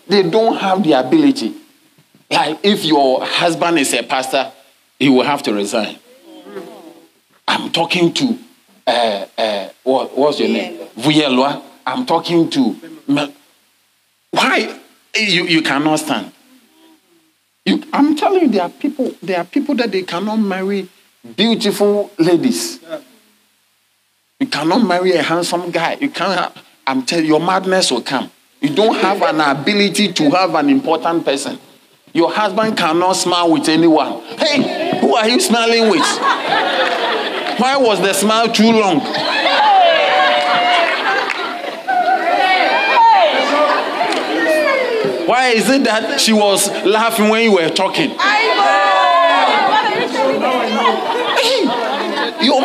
They don't have the ability. Like if your husband is a pastor, he will have to resign. I'm talking to uh, uh, what, what's your name? Vuyelwa. I'm talking to. Why you, you cannot stand? You, I'm telling you, there are people. There are people that they cannot marry beautiful ladies. You cannot marry a handsome guy. You can't. I'm telling you, your madness will come. You don't have an ability to have an important person. Your husband cannot smile with anyone. Hey, who are you smiling with? Why was the smile too long? Why is it that she was laughing when you were talking? Hey, your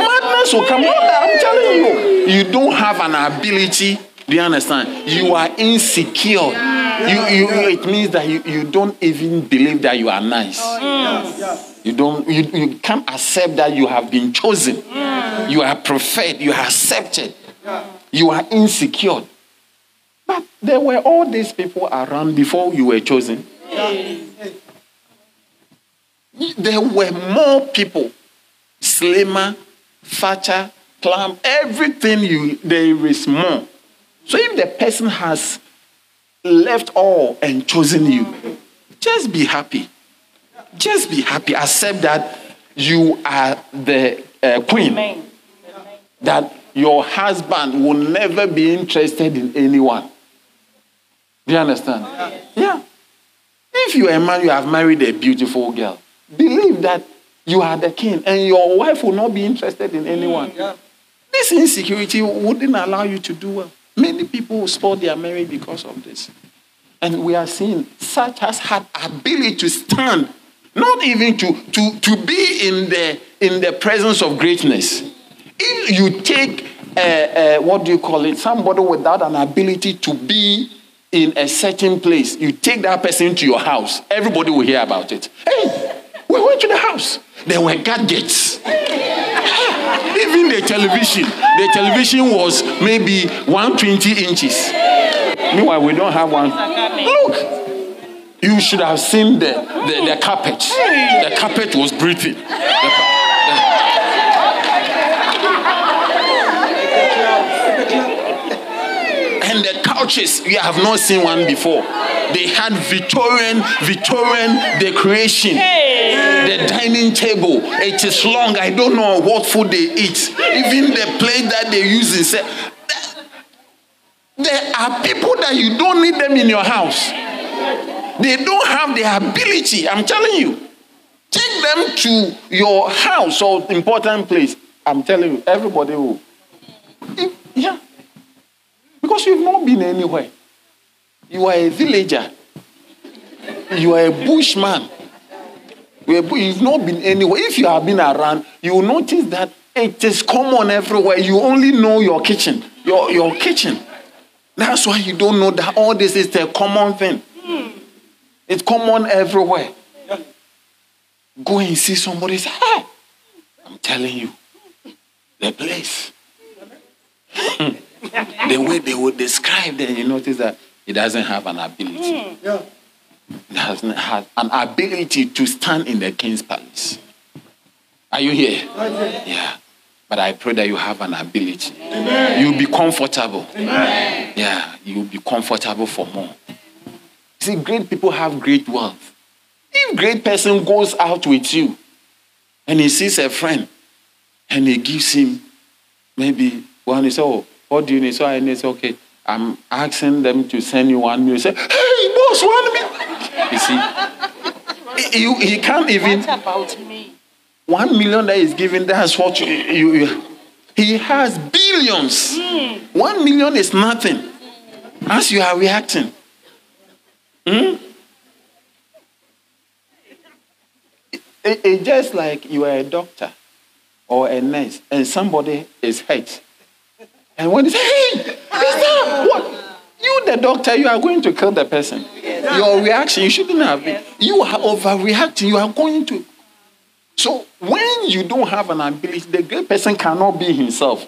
madness will come out. I'm telling you. You don't have an ability. Do you understand? You are insecure. You, you, it means that you, you don't even believe that you are nice. Oh, mm. You don't you, you can't accept that you have been chosen. Mm. You are preferred, you are accepted. You are insecure. But there were all these people around before you were chosen. There were more people. Slimmer, fatter, plump, everything you there is more. So if the person has left all and chosen you, just be happy. Just be happy. Accept that you are the uh, queen. That your husband will never be interested in anyone. Do you understand? Yeah. If you are a man, you have married a beautiful girl. Believe that you are the king and your wife will not be interested in anyone. This insecurity wouldn't allow you to do well. Many people spoil their marriage because of this. And we are seeing such as had ability to stand, not even to, to, to be in the, in the presence of greatness. If you take, uh, uh, what do you call it, somebody without an ability to be in a certain place, you take that person to your house, everybody will hear about it. Hey, we went to the house. There were gadgets. Even the television, the television was maybe 120 inches. Meanwhile, we don't have one. Look, you should have seen the, the, the carpet. The carpet was breathing. And the couches, you have not seen one before. They had Victorian, Victorian decoration. The dining table, it is long. I don't know what food they eat. Even the plate that they use is. There are people that you don't need them in your house. They don't have the ability. I'm telling you. Take them to your house or important place. I'm telling you, everybody will. Yeah. Because you've not been anywhere. You are a villager. You are a bushman. You've not been anywhere. If you have been around, you will notice that it is common everywhere. You only know your kitchen, your, your kitchen. That's why you don't know that all this is a common thing. Hmm. It's common everywhere. Go and see somebody say, hey, I'm telling you, the place. the way they would describe them, you notice that he doesn't have an ability. Hmm. Yeah. He doesn't have an ability to stand in the king's palace. Are you here? Yeah. But I pray that you have an ability. Amen. You'll be comfortable. Amen. Yeah, you'll be comfortable for more. See, great people have great wealth. If great person goes out with you and he sees a friend and he gives him maybe one, he says, Oh, what do you need? So I need, okay, I'm asking them to send you one million. Say, hey, boss, one million. You see, he, he- can't even What about me? one million that is given, that's what you, you, you- he has billions. One million is nothing. As you are reacting. Hmm? It- it- it's just like you are a doctor or a nurse and somebody is hurt. And when they say, hey, is that what? You, the doctor, you are going to kill the person. Your reaction, you shouldn't have been. You are overreacting. You are going to so when you don't have an ability, the great person cannot be himself.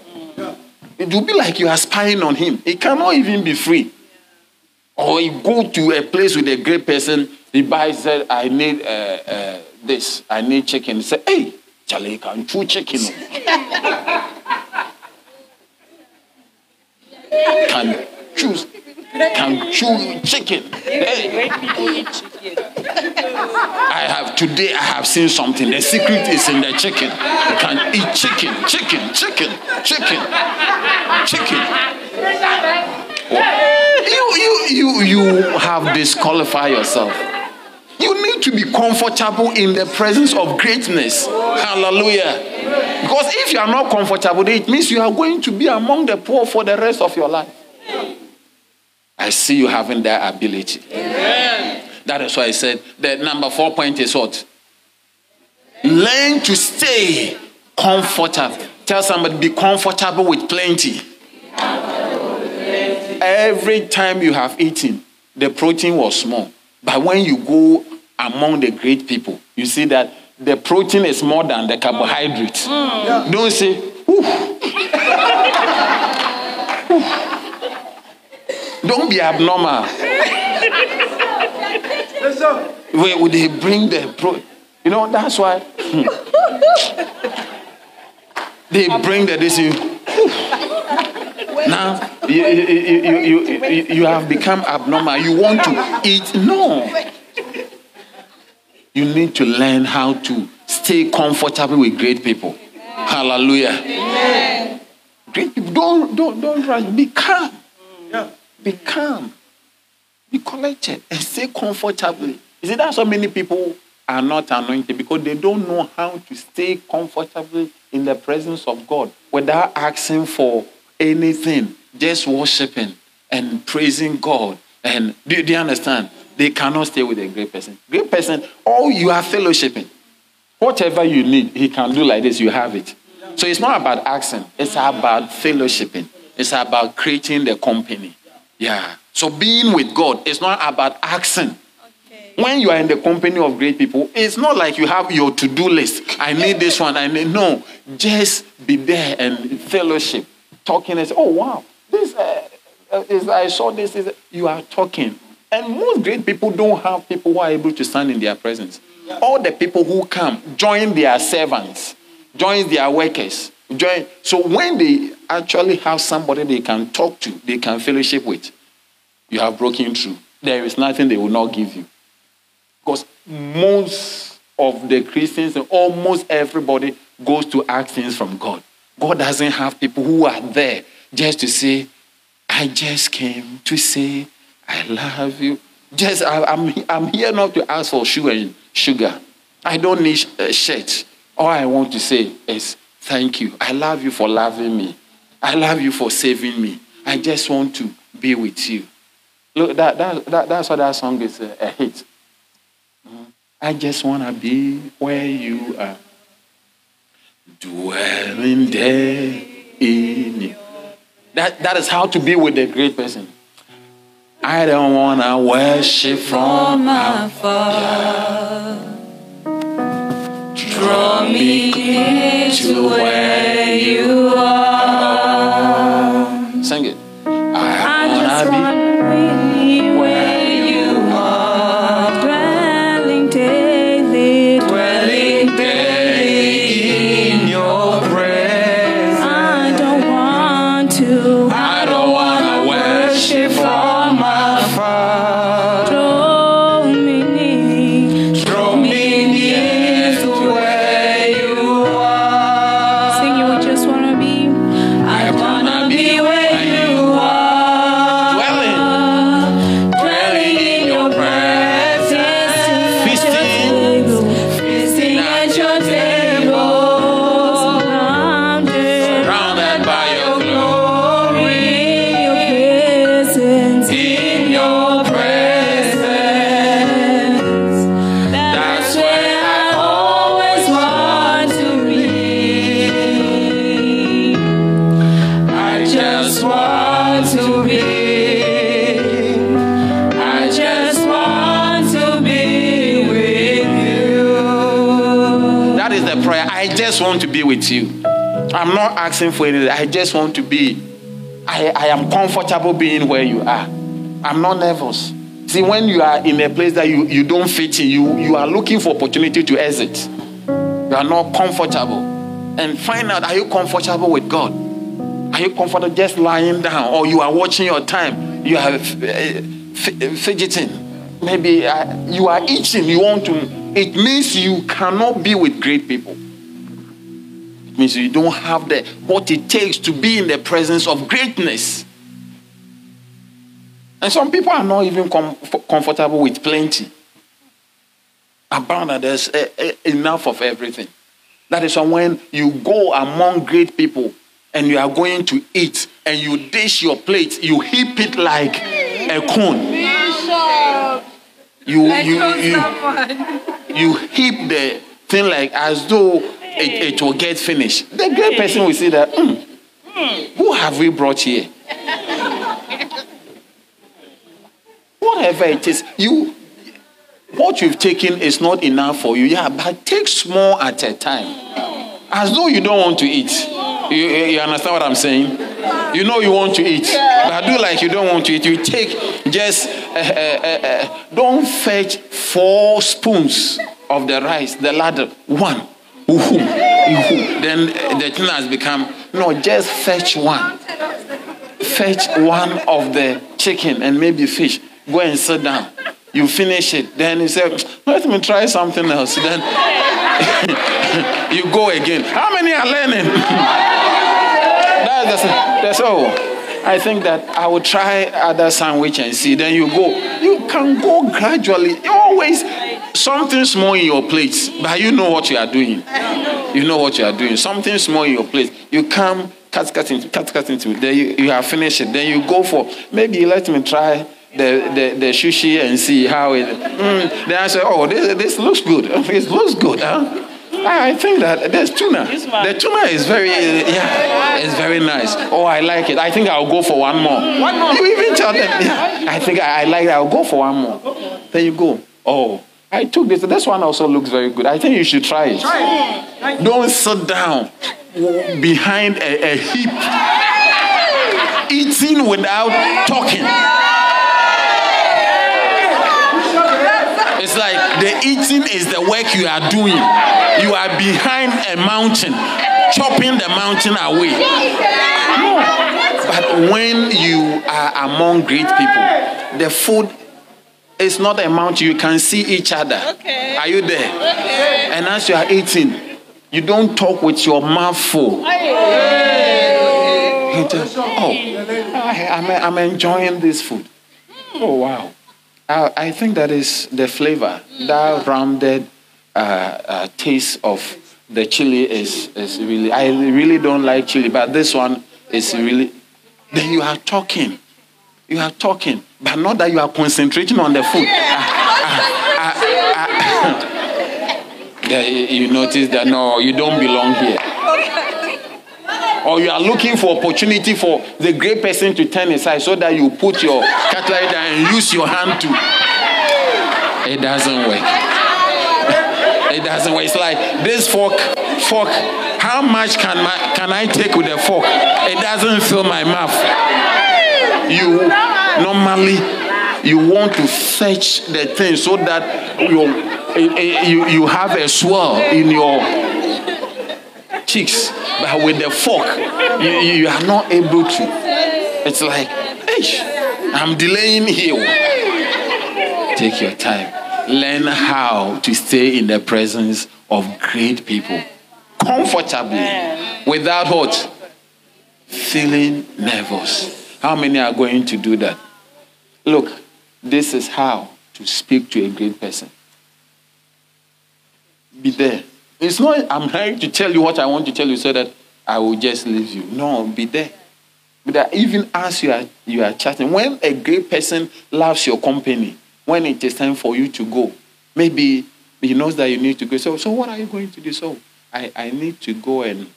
It will be like you are spying on him. He cannot even be free. Or you go to a place with a great person, he buys said, I need uh, uh, this, I need chicken. He said, Hey, Charlie, can chew chicken. oh." Can choose, can chew chicken. I have today I have seen something. The secret is in the chicken. You can eat chicken, chicken, chicken, chicken, chicken. You you you you have disqualified yourself. You need to be comfortable in the presence of greatness. Hallelujah. Because if you are not comfortable, it means you are going to be among the poor for the rest of your life. I see you having that ability. That is why I said the number four point is what? Learn to stay comfortable. Tell somebody, be comfortable with plenty. Every time you have eaten, the protein was small. But when you go among the great people, you see that the protein is more than the carbohydrate. Don't say, "Ooh." Don't be abnormal. Where would they bring the pro? You know, that's why hmm. they bring the this. You, now you, you, you, you, you have become abnormal. You want to eat. No. You need to learn how to stay comfortable with great people. Hallelujah. Great people. Don't, don't, don't rush. Be calm. Yeah. Be calm. Be collected and stay comfortably. You see, that's why many people are not anointed because they don't know how to stay comfortably in the presence of God without asking for anything, just worshiping and praising God. And do, do you understand? They cannot stay with a great person. Great person, all you are fellowshipping. Whatever you need, he can do like this, you have it. So it's not about asking, it's about fellowshipping. It's about creating the company. Yeah. So being with God is not about asking. When you are in the company of great people, it's not like you have your to-do list. I need this one. I need no. Just be there and fellowship, talking and say, "Oh wow, this uh, uh, is I saw this." Is you are talking, and most great people don't have people who are able to stand in their presence. All the people who come join their servants, join their workers, join. So when they actually have somebody they can talk to, they can fellowship with, you have broken through. There is nothing they will not give you. Because most of the Christians and almost everybody goes to ask things from God. God doesn't have people who are there just to say, I just came to say, I love you. Just I, I'm I'm here not to ask for sugar and sugar. I don't need a shirt. All I want to say is thank you. I love you for loving me. I love you for saving me. I just want to be with you. Look, that, that, that that's why that song is a, a hit. I just want to be where you are. Dwelling there in you. That, that is how to be with a great person. I don't want to worship from afar. Draw me to where you are. Want to be with you. I'm not asking for anything. I just want to be. I, I am comfortable being where you are. I'm not nervous. See, when you are in a place that you, you don't fit in, you, you are looking for opportunity to exit. You are not comfortable. And find out, are you comfortable with God? Are you comfortable just lying down? Or you are watching your time? You are uh, fidgeting. Maybe uh, you are itching. You want to. It means you cannot be with great people. Means you don't have the what it takes to be in the presence of greatness. And some people are not even com- comfortable with plenty. Abundant, there's uh, uh, enough of everything. That is when you go among great people and you are going to eat and you dish your plate, you heap it like a cone. You, you, you, you heap the thing like as though it, it will get finished. The great person will say that, "Hmm, who have we brought here? Whatever it is, you what you've taken is not enough for you. Yeah, but take small at a time. As though you don't want to eat. You, you you understand what I'm saying? You know you want to eat, but do like you don't want to eat. You take just, uh, uh, uh, uh, don't fetch four spoons of the rice, the ladder, one. Then uh, the thing has become, no, just fetch one. Fetch one of the chicken and maybe fish. Go and sit down. You finish it. Then you say, let me try something else. Then you go again. How many are learning? that's, that's all. I think that I will try other sandwich and see. Then you go. You can go gradually. Always something small in your plate, but you know what you are doing. You know what you are doing. Something small in your plate. You come, cut, cut into, cut, cut into. Then you, you have finished it. Then you go for maybe let me try the, the, the sushi and see how it. Mm. Then I say, oh, this, this looks good. It looks good, huh? I I think that there's tuna. The tuna is very, yeah, it's very nice. Oh, I like it. I think I'll go for one more. One more. You even tell them, yeah, I think I, I like it. I'll go for one more. Then you go, oh, I took this. This one also looks very good. I think you should try it. Don't sit down behind a, a heap, eating without talking. It's like the eating is the work you are doing. You are behind a mountain, chopping the mountain away. But when you are among great people, the food is not a mountain. You can see each other. Okay. Are you there? And as you are eating, you don't talk with your mouth full. You just, oh, I, I'm, I'm enjoying this food. Oh, wow. Uh, I think that is the flavor. That rounded uh, uh, taste of the chili is, is really. I really don't like chili, but this one is really. Then you are talking. You are talking, but not that you are concentrating on the food. Ah, ah, ah, ah. Yeah, you notice that no, you don't belong here. Or you are looking for opportunity for the great person to turn aside so that you put your cutlery down and use your hand to. It doesn't work. It doesn't work. It's like this fork, fork. How much can my can I take with a fork? It doesn't fill my mouth. You normally you want to fetch the thing so that you you, you have a swell in your cheeks, but with the fork, you, you are not able to. It's like, hey, I'm delaying here. Take your time. Learn how to stay in the presence of great people comfortably without what? Feeling nervous. How many are going to do that? Look, this is how to speak to a great person. Be there. It's not, I'm trying to tell you what I want to tell you so that I will just leave you. No, be there. Be there. Even as you are, you are chatting, when a great person loves your company, when it is time for you to go, maybe he knows that you need to go. So, so what are you going to do? So, I, I need to go and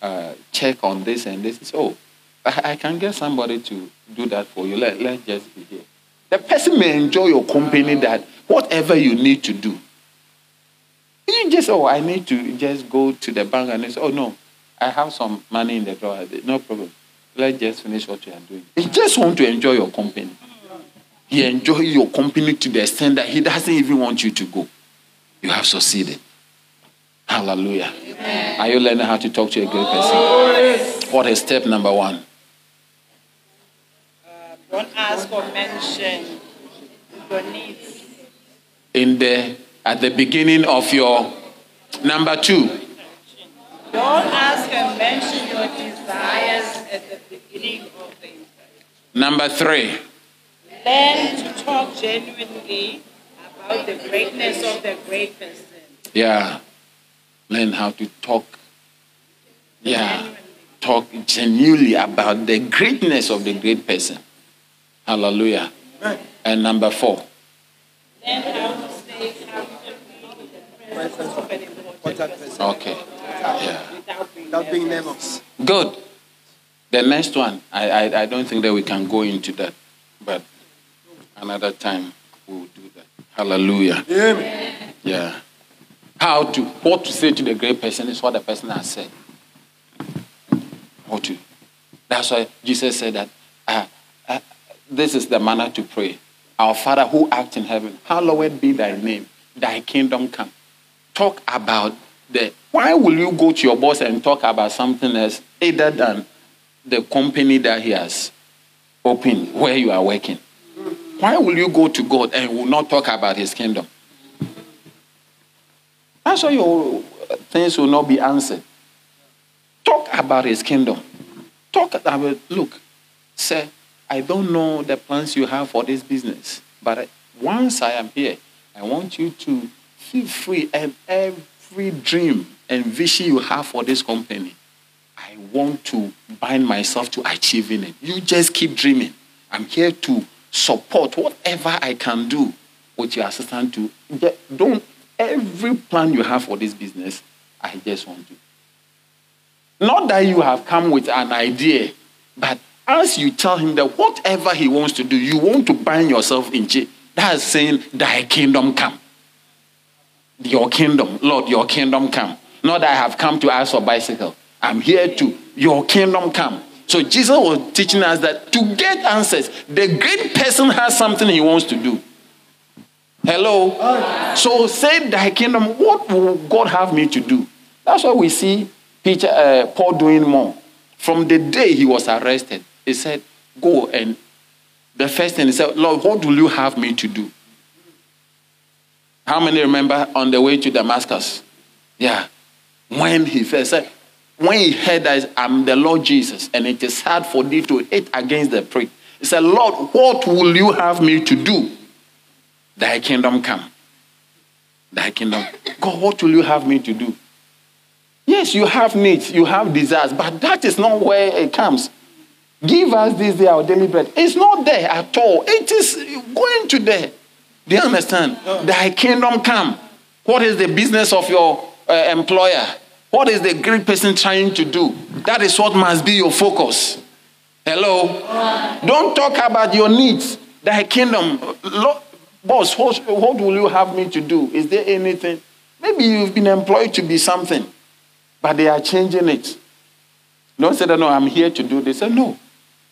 uh, check on this and this. So, I, I can get somebody to do that for you. Let, let's just be here. The person may enjoy your company that whatever you need to do, you just, oh, I need to just go to the bank and say, oh, no, I have some money in the drawer. No problem. Let's just finish what you are doing. He just want to enjoy your company. He enjoy your company to the extent that he doesn't even want you to go. You have succeeded. Hallelujah. Are you learning how to talk to a great person? What is step number one? Uh, don't ask or mention your needs. In the at the beginning of your number two. Don't ask and mention your desires at the beginning of the interaction. Number three. Learn to talk genuinely about the greatness of the great person. Yeah. Learn how to talk. Yeah. Talk genuinely about the greatness of the great person. Hallelujah. And number four. Learn how to stay comfortably the of important person Okay. Yeah. without being Without being nervous. nervous. Good. The next one, I, I, I don't think that we can go into that, but another time we'll do that. Hallelujah. Amen. Yeah. How to, what to say to the great person is what the person has said. What to. That's why Jesus said that uh, uh, this is the manner to pray. Our Father who art in heaven, hallowed be thy name, thy kingdom come. Talk about the. Why will you go to your boss and talk about something else other than the company that he has opened where you are working? Why will you go to God and will not talk about his kingdom? That's why your things will not be answered. Talk about his kingdom. Talk about, look, sir, I don't know the plans you have for this business, but once I am here, I want you to feel free and every dream and vision you have for this company, I want to bind myself to achieving it. You just keep dreaming. I'm here to support whatever I can do with your assistant to don't every plan you have for this business, I just want to. Not that you have come with an idea, but as you tell him that whatever he wants to do, you want to bind yourself in jail. That's saying, Thy kingdom come. Your kingdom, Lord, your kingdom come. Not that I have come to ask for bicycle. I'm here to your kingdom come. So Jesus was teaching us that to get answers, the great person has something he wants to do. Hello? So say thy kingdom, what will God have me to do? That's why we see Peter, uh, Paul doing more. From the day he was arrested, he said, Go and the first thing he said, Lord, what will you have me to do? How many remember on the way to Damascus? Yeah. When he first said, when he heard that I'm the Lord Jesus, and it is hard for thee to hate against the prick, he said, Lord, what will you have me to do? Thy kingdom come. Thy kingdom. God, what will you have me to do? Yes, you have needs, you have desires, but that is not where it comes. Give us this day our daily bread. It's not there at all. It is going to there. Do you understand? Thy kingdom come. What is the business of your uh, employer? What is the great person trying to do? That is what must be your focus. Hello? Don't talk about your needs. Thy kingdom. Lord, boss, what, what will you have me to do? Is there anything? Maybe you've been employed to be something, but they are changing it. Don't say that, no, I'm here to do this. Say, no.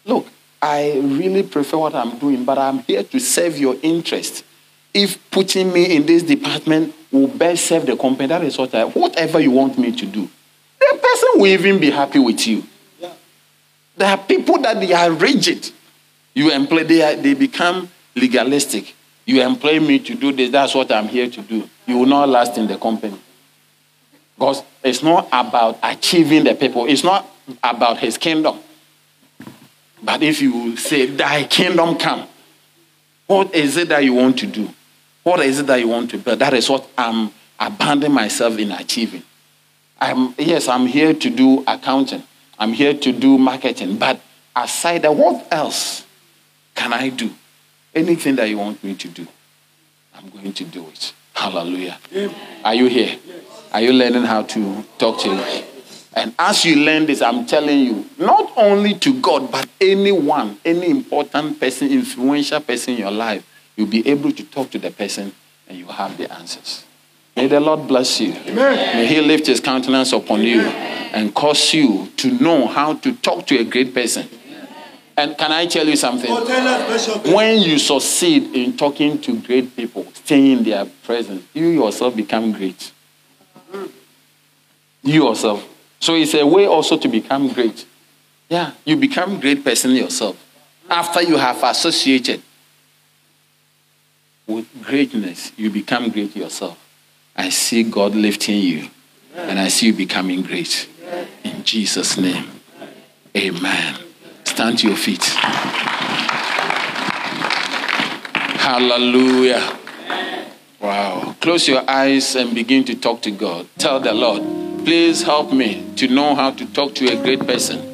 Look, I really prefer what I'm doing, but I'm here to serve your interest. If putting me in this department will best serve the company, that is what I, whatever you want me to do. The person will even be happy with you. There are people that they are rigid. You employ, they, are, they become legalistic. You employ me to do this, that's what I'm here to do. You will not last in the company. Because it's not about achieving the people, it's not about his kingdom. But if you say, Thy kingdom come, what is it that you want to do? What is it that you want to build? That is what I'm abandoning myself in achieving. I'm, yes, I'm here to do accounting. I'm here to do marketing. But aside that, what else can I do? Anything that you want me to do, I'm going to do it. Hallelujah. Are you here? Are you learning how to talk to you? And as you learn this, I'm telling you, not only to God, but anyone, any important person, influential person in your life, you'll be able to talk to the person and you have the answers. May the Lord bless you. Amen. May He lift His countenance upon you and cause you to know how to talk to a great person. And can I tell you something? Oh, tell us, Bishop. When you succeed in talking to great people, staying in their presence, you yourself become great. You yourself. So it's a way also to become great. Yeah, you become great person yourself after you have associated with greatness. You become great yourself. I see God lifting you, and I see you becoming great. In Jesus' name, Amen. Stand to your feet. Hallelujah. Wow. Close your eyes and begin to talk to God. Tell the Lord, please help me to know how to talk to a great person.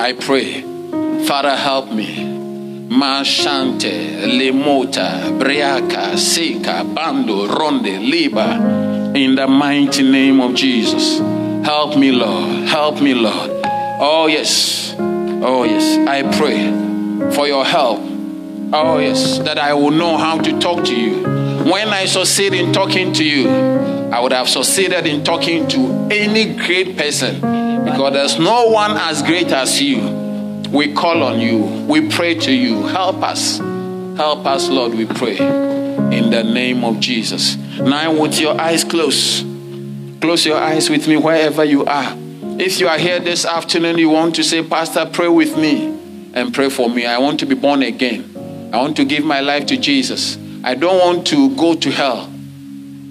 I pray, Father, help me. Mashante, Lemota, Briaka, Sika, Bando, Ronde, Liba, in the mighty name of Jesus. Help me, Lord. Help me, Lord. Oh, yes. Oh, yes. I pray for your help. Oh, yes, that I will know how to talk to you. When I succeed in talking to you, I would have succeeded in talking to any great person because there's no one as great as you. We call on you, we pray to you. Help us. Help us, Lord, we pray. In the name of Jesus. Now, with your eyes closed, close your eyes with me wherever you are. If you are here this afternoon, you want to say, Pastor, pray with me and pray for me. I want to be born again. I want to give my life to Jesus. I don't want to go to hell.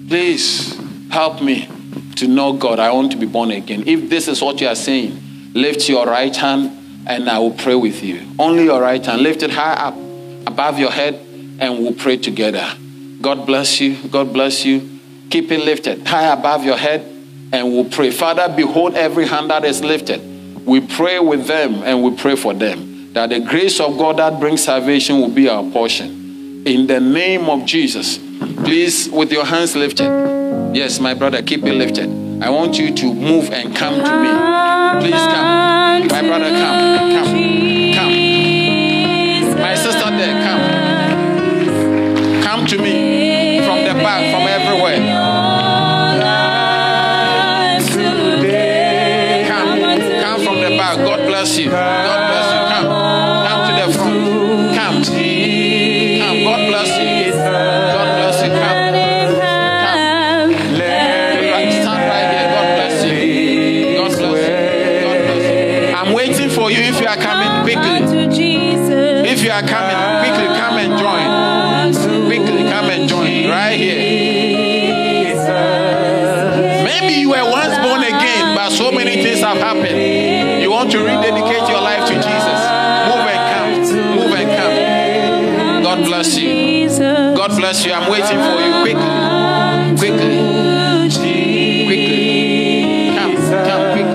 Please help me to know God. I want to be born again. If this is what you are saying, lift your right hand and I will pray with you. Only your right hand. Lift it high up above your head and we'll pray together. God bless you. God bless you. Keep it lifted high above your head and we'll pray. Father, behold every hand that is lifted. We pray with them and we pray for them that the grace of God that brings salvation will be our portion. In the name of Jesus, please, with your hands lifted. Yes, my brother, keep it lifted. I want you to move and come to me. Please come. My brother, come. Come. Come. My sister there, come. Come to me from the back, from everywhere. Come. Come from the back. God bless you. God bless you. I'm waiting for you quickly. Quickly. Quickly. Come, come quickly.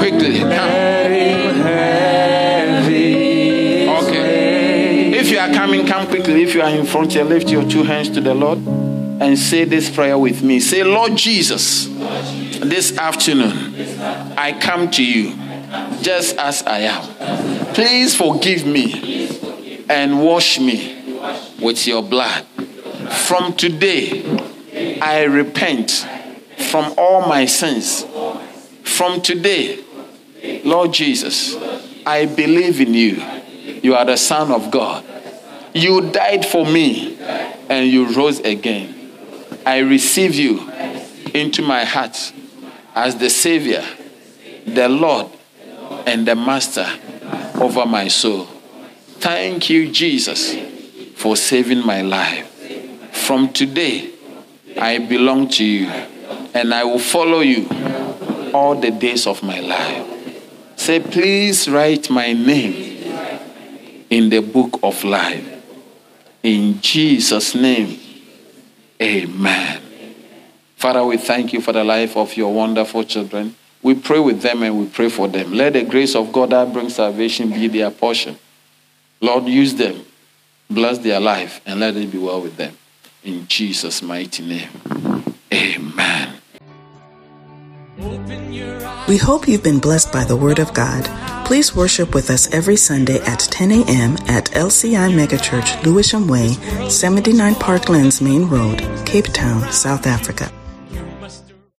Quickly, come. Okay. If you are coming, come quickly. If you are in front here, lift your two hands to the Lord and say this prayer with me. Say, Lord Jesus, this afternoon I come to you just as I am. Please forgive me and wash me with your blood. From today, I repent from all my sins. From today, Lord Jesus, I believe in you. You are the Son of God. You died for me and you rose again. I receive you into my heart as the Savior, the Lord, and the Master over my soul. Thank you, Jesus, for saving my life. From today, I belong to you and I will follow you all the days of my life. Say, please write my name in the book of life. In Jesus' name, amen. Father, we thank you for the life of your wonderful children. We pray with them and we pray for them. Let the grace of God that brings salvation be their portion. Lord, use them, bless their life, and let it be well with them. In Jesus' mighty name, amen. We hope you've been blessed by the Word of God. Please worship with us every Sunday at 10 a.m. at LCI Megachurch, Lewisham Way, 79 Parklands Main Road, Cape Town, South Africa.